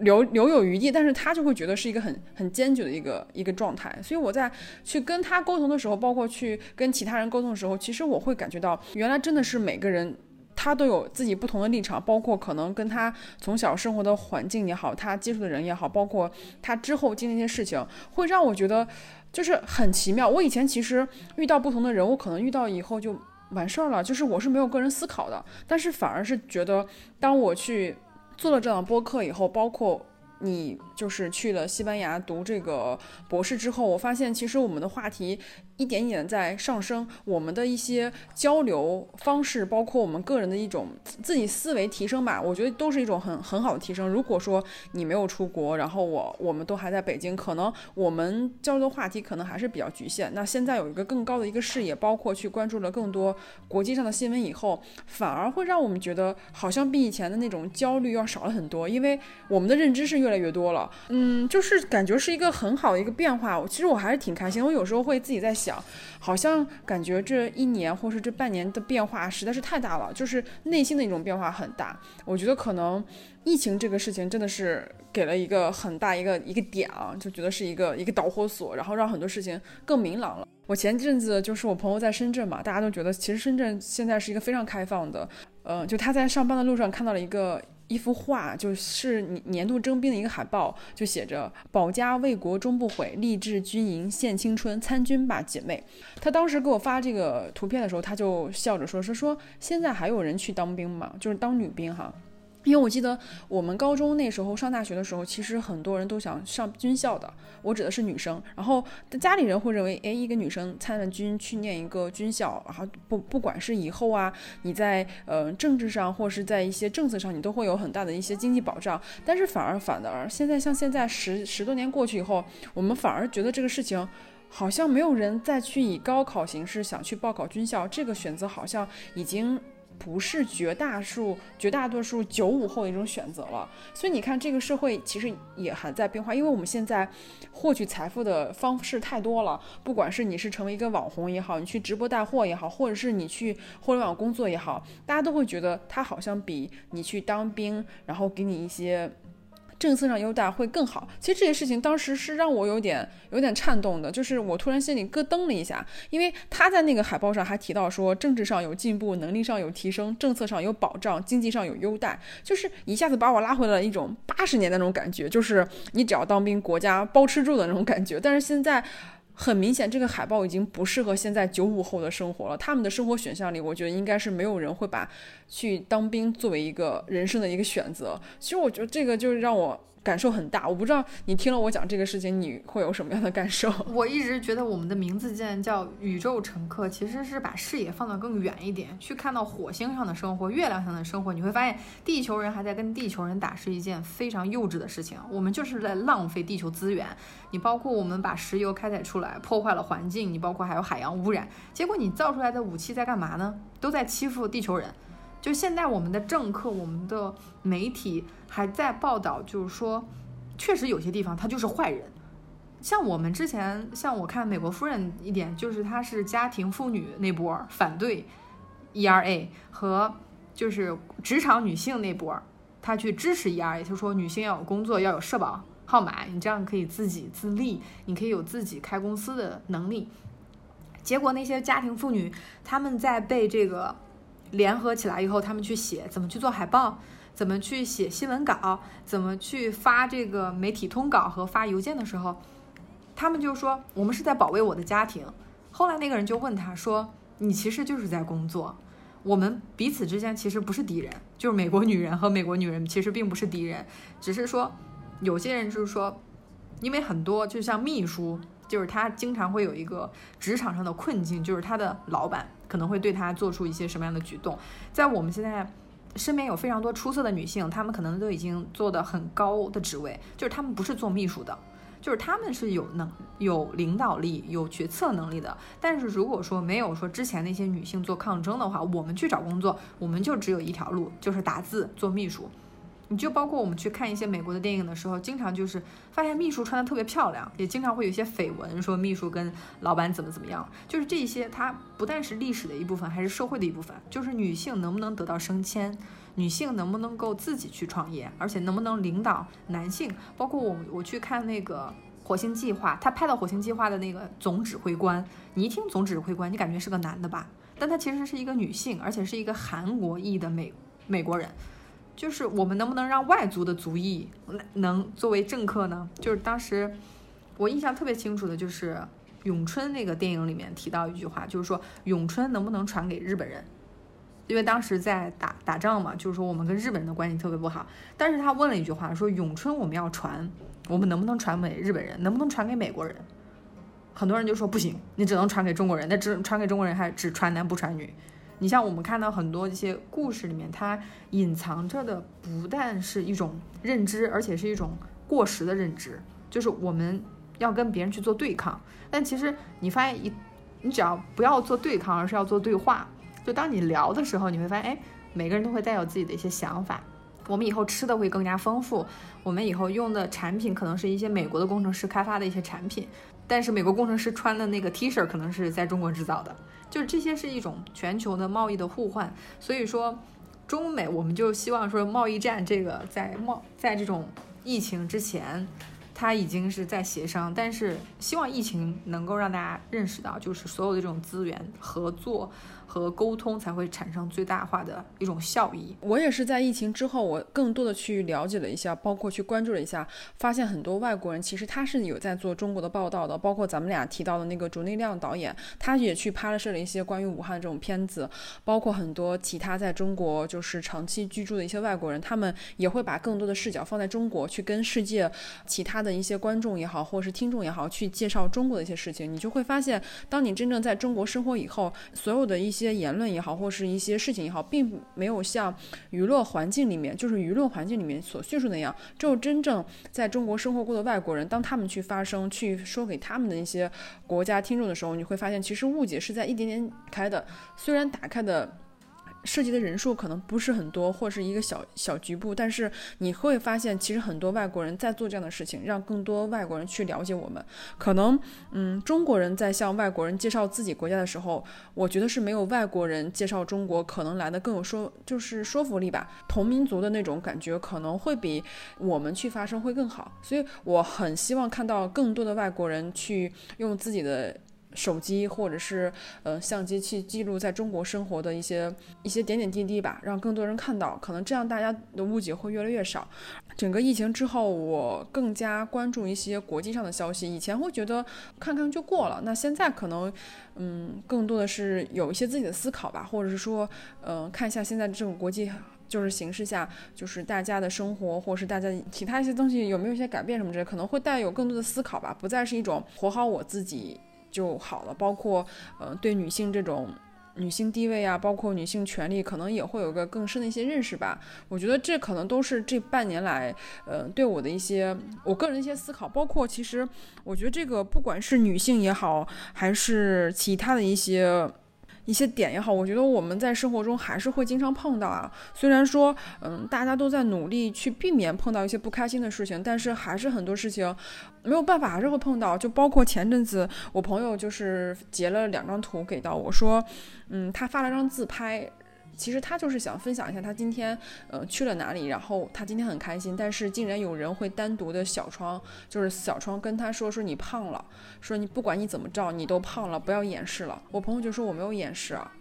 留留有余地，但是他就会觉得是一个很很坚决的一个一个状态。所以我在去跟他沟通的时候，包括去跟其他人沟通的时候，其实我会感觉到，原来真的是每个人。他都有自己不同的立场，包括可能跟他从小生活的环境也好，他接触的人也好，包括他之后经历一些事情，会让我觉得就是很奇妙。我以前其实遇到不同的人，我可能遇到以后就完事儿了，就是我是没有个人思考的。但是反而是觉得，当我去做了这档播客以后，包括你就是去了西班牙读这个博士之后，我发现其实我们的话题。一点一点在上升，我们的一些交流方式，包括我们个人的一种自己思维提升吧，我觉得都是一种很很好的提升。如果说你没有出国，然后我我们都还在北京，可能我们交流的话题可能还是比较局限。那现在有一个更高的一个视野，包括去关注了更多国际上的新闻以后，反而会让我们觉得好像比以前的那种焦虑要少了很多，因为我们的认知是越来越多了。嗯，就是感觉是一个很好的一个变化。我其实我还是挺开心。我有时候会自己在想。好像感觉这一年或是这半年的变化实在是太大了，就是内心的一种变化很大。我觉得可能疫情这个事情真的是给了一个很大一个一个点啊，就觉得是一个一个导火索，然后让很多事情更明朗了。我前阵子就是我朋友在深圳嘛，大家都觉得其实深圳现在是一个非常开放的，呃，就他在上班的路上看到了一个。一幅画就是年年度征兵的一个海报，就写着“保家卫国终不悔，立志军营献青春，参军吧，姐妹”。他当时给我发这个图片的时候，他就笑着说：“说说现在还有人去当兵吗？就是当女兵哈。”因为我记得我们高中那时候上大学的时候，其实很多人都想上军校的。我指的是女生，然后家里人会认为，哎，一个女生参了军去念一个军校，然后不不管是以后啊，你在呃政治上或是在一些政策上，你都会有很大的一些经济保障。但是反而反的而现在像现在十十多年过去以后，我们反而觉得这个事情好像没有人再去以高考形式想去报考军校，这个选择好像已经。不是绝大数、绝大多数九五后的一种选择了，所以你看，这个社会其实也还在变化，因为我们现在获取财富的方式太多了，不管是你是成为一个网红也好，你去直播带货也好，或者是你去互联网工作也好，大家都会觉得它好像比你去当兵，然后给你一些。政策上优待会更好。其实这些事情当时是让我有点有点颤动的，就是我突然心里咯噔了一下，因为他在那个海报上还提到说，政治上有进步，能力上有提升，政策上有保障，经济上有优待，就是一下子把我拉回了一种八十年代那种感觉，就是你只要当兵，国家包吃住的那种感觉。但是现在。很明显，这个海报已经不适合现在九五后的生活了。他们的生活选项里，我觉得应该是没有人会把去当兵作为一个人生的一个选择。其实，我觉得这个就是让我。感受很大，我不知道你听了我讲这个事情，你会有什么样的感受？我一直觉得我们的名字既然叫宇宙乘客，其实是把视野放得更远一点，去看到火星上的生活、月亮上的生活。你会发现，地球人还在跟地球人打，是一件非常幼稚的事情。我们就是在浪费地球资源。你包括我们把石油开采出来，破坏了环境；你包括还有海洋污染，结果你造出来的武器在干嘛呢？都在欺负地球人。就现在，我们的政客、我们的媒体还在报道，就是说，确实有些地方他就是坏人。像我们之前，像我看《美国夫人》一点，就是她是家庭妇女那波反对 ERA 和就是职场女性那波，她去支持 ERA，就说女性要有工作，要有社保号码，你这样可以自给自立，你可以有自己开公司的能力。结果那些家庭妇女，他们在被这个。联合起来以后，他们去写怎么去做海报，怎么去写新闻稿，怎么去发这个媒体通稿和发邮件的时候，他们就说我们是在保卫我的家庭。后来那个人就问他说：“你其实就是在工作，我们彼此之间其实不是敌人，就是美国女人和美国女人其实并不是敌人，只是说有些人就是说，因为很多就像秘书，就是他经常会有一个职场上的困境，就是他的老板。”可能会对他做出一些什么样的举动？在我们现在身边有非常多出色的女性，她们可能都已经做的很高的职位，就是她们不是做秘书的，就是她们是有能有领导力、有决策能力的。但是如果说没有说之前那些女性做抗争的话，我们去找工作，我们就只有一条路，就是打字做秘书。你就包括我们去看一些美国的电影的时候，经常就是发现秘书穿的特别漂亮，也经常会有一些绯闻说秘书跟老板怎么怎么样。就是这些，它不但是历史的一部分，还是社会的一部分。就是女性能不能得到升迁，女性能不能够自己去创业，而且能不能领导男性。包括我我去看那个火星计划，他拍到火星计划的那个总指挥官，你一听总指挥官，你感觉是个男的吧？但他其实是一个女性，而且是一个韩国裔的美美国人。就是我们能不能让外族的族裔能作为政客呢？就是当时我印象特别清楚的，就是《咏春》那个电影里面提到一句话，就是说咏春能不能传给日本人？因为当时在打打仗嘛，就是说我们跟日本人的关系特别不好。但是他问了一句话，说咏春我们要传，我们能不能传给日本人？能不能传给美国人？很多人就说不行，你只能传给中国人。那只传给中国人，还只传男不传女。你像我们看到很多一些故事里面，它隐藏着的不但是一种认知，而且是一种过时的认知，就是我们要跟别人去做对抗。但其实你发现一，你只要不要做对抗，而是要做对话。就当你聊的时候，你会发现，哎，每个人都会带有自己的一些想法。我们以后吃的会更加丰富，我们以后用的产品可能是一些美国的工程师开发的一些产品，但是美国工程师穿的那个 T 恤可能是在中国制造的。就是这些是一种全球的贸易的互换，所以说中美我们就希望说贸易战这个在贸在这种疫情之前，它已经是在协商，但是希望疫情能够让大家认识到，就是所有的这种资源合作和沟通才会产生最大化的一种效益。我也是在疫情之后，我更多的去了解了一下，包括去关注了一下，发现很多外国人其实他是有在做中国的报道的，包括咱们俩提到的那个竹内亮导演，他也去拍摄了一些关于武汉这种片子，包括很多其他在中国就是长期居住的一些外国人，他们也会把更多的视角放在中国，去跟世界其他的一些观众也好，或者是听众也好，去介绍中国的一些事情，你就会发现，当你真正在中国生活以后，所有的一些些言论也好，或是一些事情也好，并没有像娱乐环境里面，就是舆论环境里面所叙述那样。只有真正在中国生活过的外国人，当他们去发声，去说给他们的一些国家听众的时候，你会发现，其实误解是在一点点开的。虽然打开的。涉及的人数可能不是很多，或是一个小小局部，但是你会发现，其实很多外国人在做这样的事情，让更多外国人去了解我们。可能，嗯，中国人在向外国人介绍自己国家的时候，我觉得是没有外国人介绍中国可能来的更有说，就是说服力吧。同民族的那种感觉可能会比我们去发声会更好。所以我很希望看到更多的外国人去用自己的。手机或者是呃相机去记录在中国生活的一些一些点点滴滴吧，让更多人看到，可能这样大家的误解会越来越少。整个疫情之后，我更加关注一些国际上的消息，以前会觉得看看就过了，那现在可能嗯更多的是有一些自己的思考吧，或者是说嗯看一下现在这种国际就是形势下，就是大家的生活或是大家其他一些东西有没有一些改变什么之类，可能会带有更多的思考吧，不再是一种活好我自己。就好了，包括呃对女性这种女性地位啊，包括女性权利，可能也会有个更深的一些认识吧。我觉得这可能都是这半年来呃对我的一些我个人的一些思考，包括其实我觉得这个不管是女性也好，还是其他的一些。一些点也好，我觉得我们在生活中还是会经常碰到啊。虽然说，嗯，大家都在努力去避免碰到一些不开心的事情，但是还是很多事情没有办法，还是会碰到。就包括前阵子我朋友就是截了两张图给到我说，嗯，他发了张自拍。其实他就是想分享一下他今天呃去了哪里，然后他今天很开心，但是竟然有人会单独的小窗，就是小窗跟他说说你胖了，说你不管你怎么着你都胖了，不要掩饰了。我朋友就说我没有掩饰啊，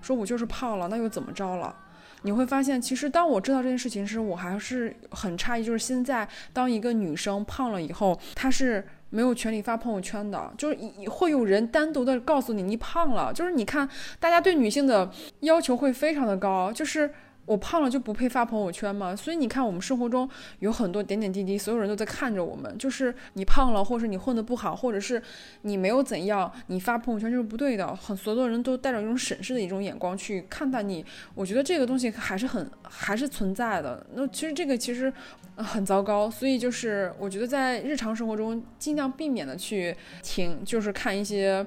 说我就是胖了，那又怎么着了？你会发现，其实当我知道这件事情时，我还是很诧异，就是现在当一个女生胖了以后，她是。没有权利发朋友圈的，就是会有人单独的告诉你你胖了，就是你看大家对女性的要求会非常的高，就是。我胖了就不配发朋友圈吗？所以你看，我们生活中有很多点点滴滴，所有人都在看着我们。就是你胖了，或者是你混得不好，或者是你没有怎样，你发朋友圈就是不对的。很所有人都带着一种审视的一种眼光去看待你。我觉得这个东西还是很还是存在的。那其实这个其实很糟糕。所以就是我觉得在日常生活中尽量避免的去听，就是看一些。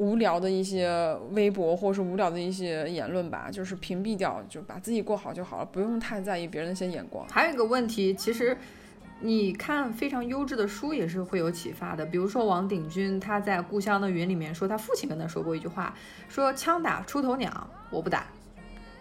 无聊的一些微博，或者是无聊的一些言论吧，就是屏蔽掉，就把自己过好就好了，不用太在意别人的一些眼光。还有一个问题，其实你看非常优质的书也是会有启发的。比如说王鼎钧，他在《故乡的云》里面说，他父亲跟他说过一句话，说枪打出头鸟我不打，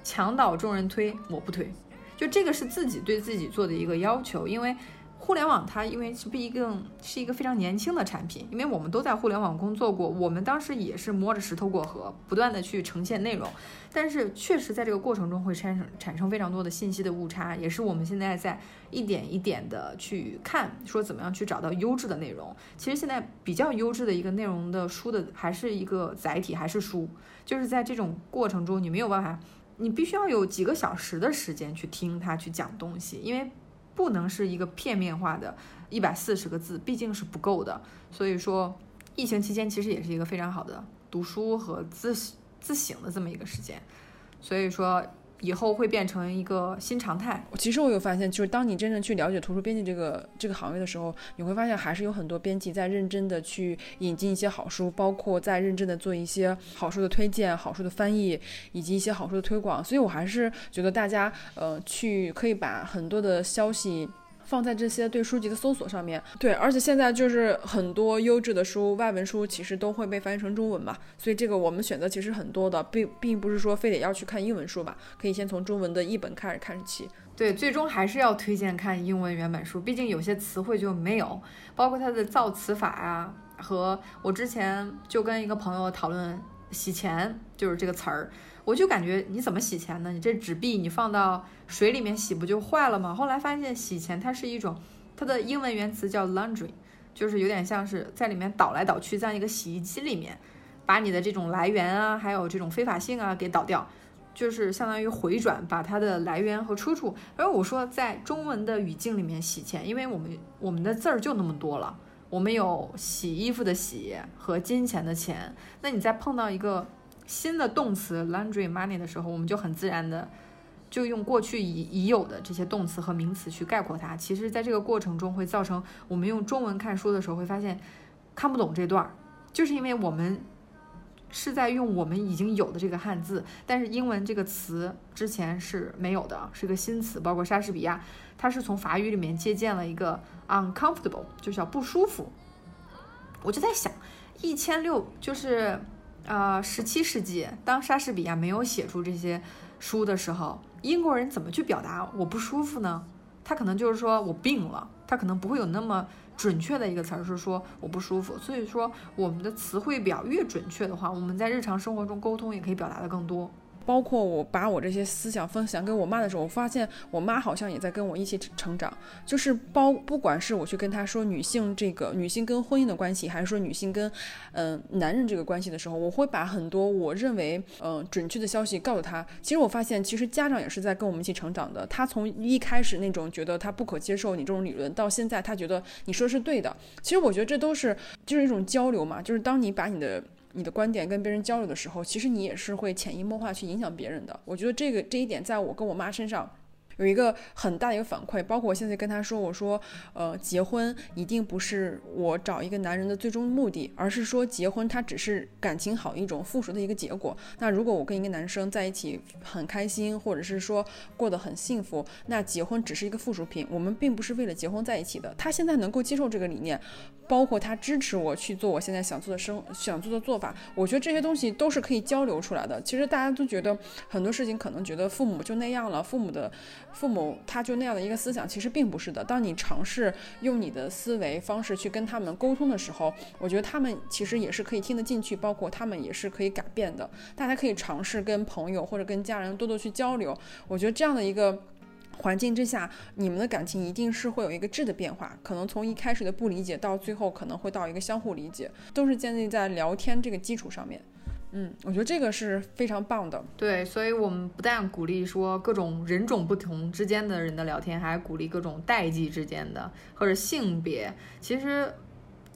墙倒众人推我不推。就这个是自己对自己做的一个要求，因为。互联网它因为是毕竟是一个非常年轻的产品，因为我们都在互联网工作过，我们当时也是摸着石头过河，不断的去呈现内容，但是确实在这个过程中会产生产生非常多的信息的误差，也是我们现在在一点一点的去看，说怎么样去找到优质的内容。其实现在比较优质的一个内容的书的还是一个载体，还是书，就是在这种过程中你没有办法，你必须要有几个小时的时间去听他去讲东西，因为。不能是一个片面化的，一百四十个字，毕竟是不够的。所以说，疫情期间其实也是一个非常好的读书和自自省的这么一个时间。所以说。以后会变成一个新常态。其实我有发现，就是当你真正去了解图书编辑这个这个行业的时候，你会发现还是有很多编辑在认真的去引进一些好书，包括在认真的做一些好书的推荐、好书的翻译以及一些好书的推广。所以我还是觉得大家呃去可以把很多的消息。放在这些对书籍的搜索上面，对，而且现在就是很多优质的书，外文书其实都会被翻译成中文嘛，所以这个我们选择其实很多的，并并不是说非得要去看英文书吧，可以先从中文的译本开始看起。对，最终还是要推荐看英文原版书，毕竟有些词汇就没有，包括它的造词法啊，和我之前就跟一个朋友讨论洗钱，就是这个词儿。我就感觉你怎么洗钱呢？你这纸币你放到水里面洗不就坏了吗？后来发现洗钱它是一种，它的英文原词叫 laundry，就是有点像是在里面倒来倒去，在一个洗衣机里面，把你的这种来源啊，还有这种非法性啊给倒掉。就是相当于回转，把它的来源和出处。而我说，在中文的语境里面洗钱，因为我们我们的字儿就那么多了，我们有洗衣服的洗和金钱的钱。那你再碰到一个新的动词 laundry money 的时候，我们就很自然的就用过去已已有的这些动词和名词去概括它。其实，在这个过程中会造成我们用中文看书的时候会发现看不懂这段儿，就是因为我们。是在用我们已经有的这个汉字，但是英文这个词之前是没有的，是个新词。包括莎士比亚，他是从法语里面借鉴了一个 uncomfortable，就叫不舒服。我就在想，一千六就是呃十七世纪，当莎士比亚没有写出这些书的时候，英国人怎么去表达我不舒服呢？他可能就是说我病了，他可能不会有那么。准确的一个词儿是说我不舒服，所以说我们的词汇表越准确的话，我们在日常生活中沟通也可以表达的更多。包括我把我这些思想分享给我妈的时候，我发现我妈好像也在跟我一起成长。就是包不管是我去跟她说女性这个女性跟婚姻的关系，还是说女性跟嗯男人这个关系的时候，我会把很多我认为嗯准确的消息告诉她。其实我发现，其实家长也是在跟我们一起成长的。他从一开始那种觉得他不可接受你这种理论，到现在他觉得你说的是对的。其实我觉得这都是就是一种交流嘛，就是当你把你的。你的观点跟别人交流的时候，其实你也是会潜移默化去影响别人的。我觉得这个这一点，在我跟我妈身上。有一个很大的一个反馈，包括我现在跟他说，我说，呃，结婚一定不是我找一个男人的最终目的，而是说结婚它只是感情好一种附属的一个结果。那如果我跟一个男生在一起很开心，或者是说过得很幸福，那结婚只是一个附属品，我们并不是为了结婚在一起的。他现在能够接受这个理念，包括他支持我去做我现在想做的生想做的做法，我觉得这些东西都是可以交流出来的。其实大家都觉得很多事情可能觉得父母就那样了，父母的。父母他就那样的一个思想，其实并不是的。当你尝试用你的思维方式去跟他们沟通的时候，我觉得他们其实也是可以听得进去，包括他们也是可以改变的。大家可以尝试跟朋友或者跟家人多多去交流。我觉得这样的一个环境之下，你们的感情一定是会有一个质的变化。可能从一开始的不理解，到最后可能会到一个相互理解，都是建立在聊天这个基础上面。嗯，我觉得这个是非常棒的。对，所以我们不但鼓励说各种人种不同之间的人的聊天，还鼓励各种代际之间的或者性别。其实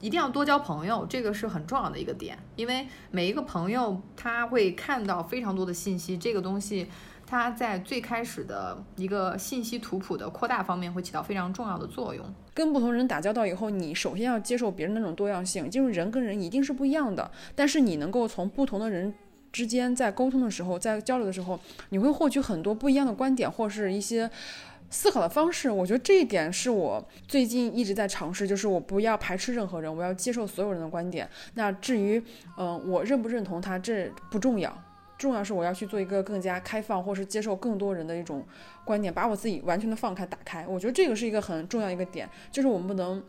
一定要多交朋友，这个是很重要的一个点，因为每一个朋友他会看到非常多的信息，这个东西。它在最开始的一个信息图谱的扩大方面会起到非常重要的作用。跟不同人打交道以后，你首先要接受别人那种多样性，就是人跟人一定是不一样的。但是你能够从不同的人之间在沟通的时候，在交流的时候，你会获取很多不一样的观点或是一些思考的方式。我觉得这一点是我最近一直在尝试，就是我不要排斥任何人，我要接受所有人的观点。那至于，嗯，我认不认同他，这不重要。重要是我要去做一个更加开放，或是接受更多人的一种观点，把我自己完全的放开、打开。我觉得这个是一个很重要一个点，就是我们不能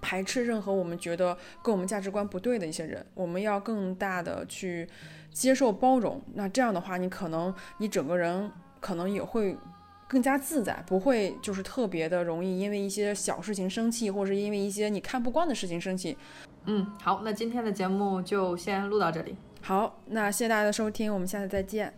排斥任何我们觉得跟我们价值观不对的一些人，我们要更大的去接受、包容。那这样的话，你可能你整个人可能也会更加自在，不会就是特别的容易因为一些小事情生气，或是因为一些你看不惯的事情生气。嗯，好，那今天的节目就先录到这里。好，那谢谢大家的收听，我们下次再见。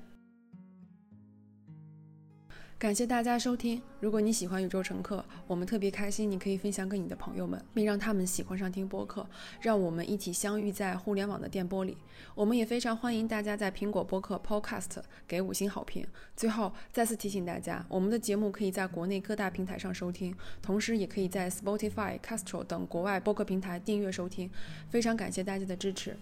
感谢大家收听。如果你喜欢宇宙乘客，我们特别开心，你可以分享给你的朋友们，并让他们喜欢上听播客，让我们一起相遇在互联网的电波里。我们也非常欢迎大家在苹果播客 Podcast 给五星好评。最后再次提醒大家，我们的节目可以在国内各大平台上收听，同时也可以在 Spotify、Castro 等国外播客平台订阅收听。非常感谢大家的支持。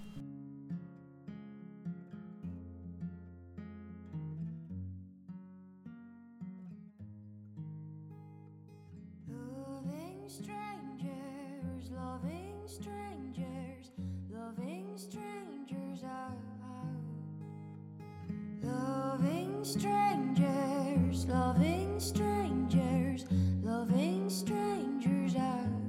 strangers, loving strangers, loving strangers. I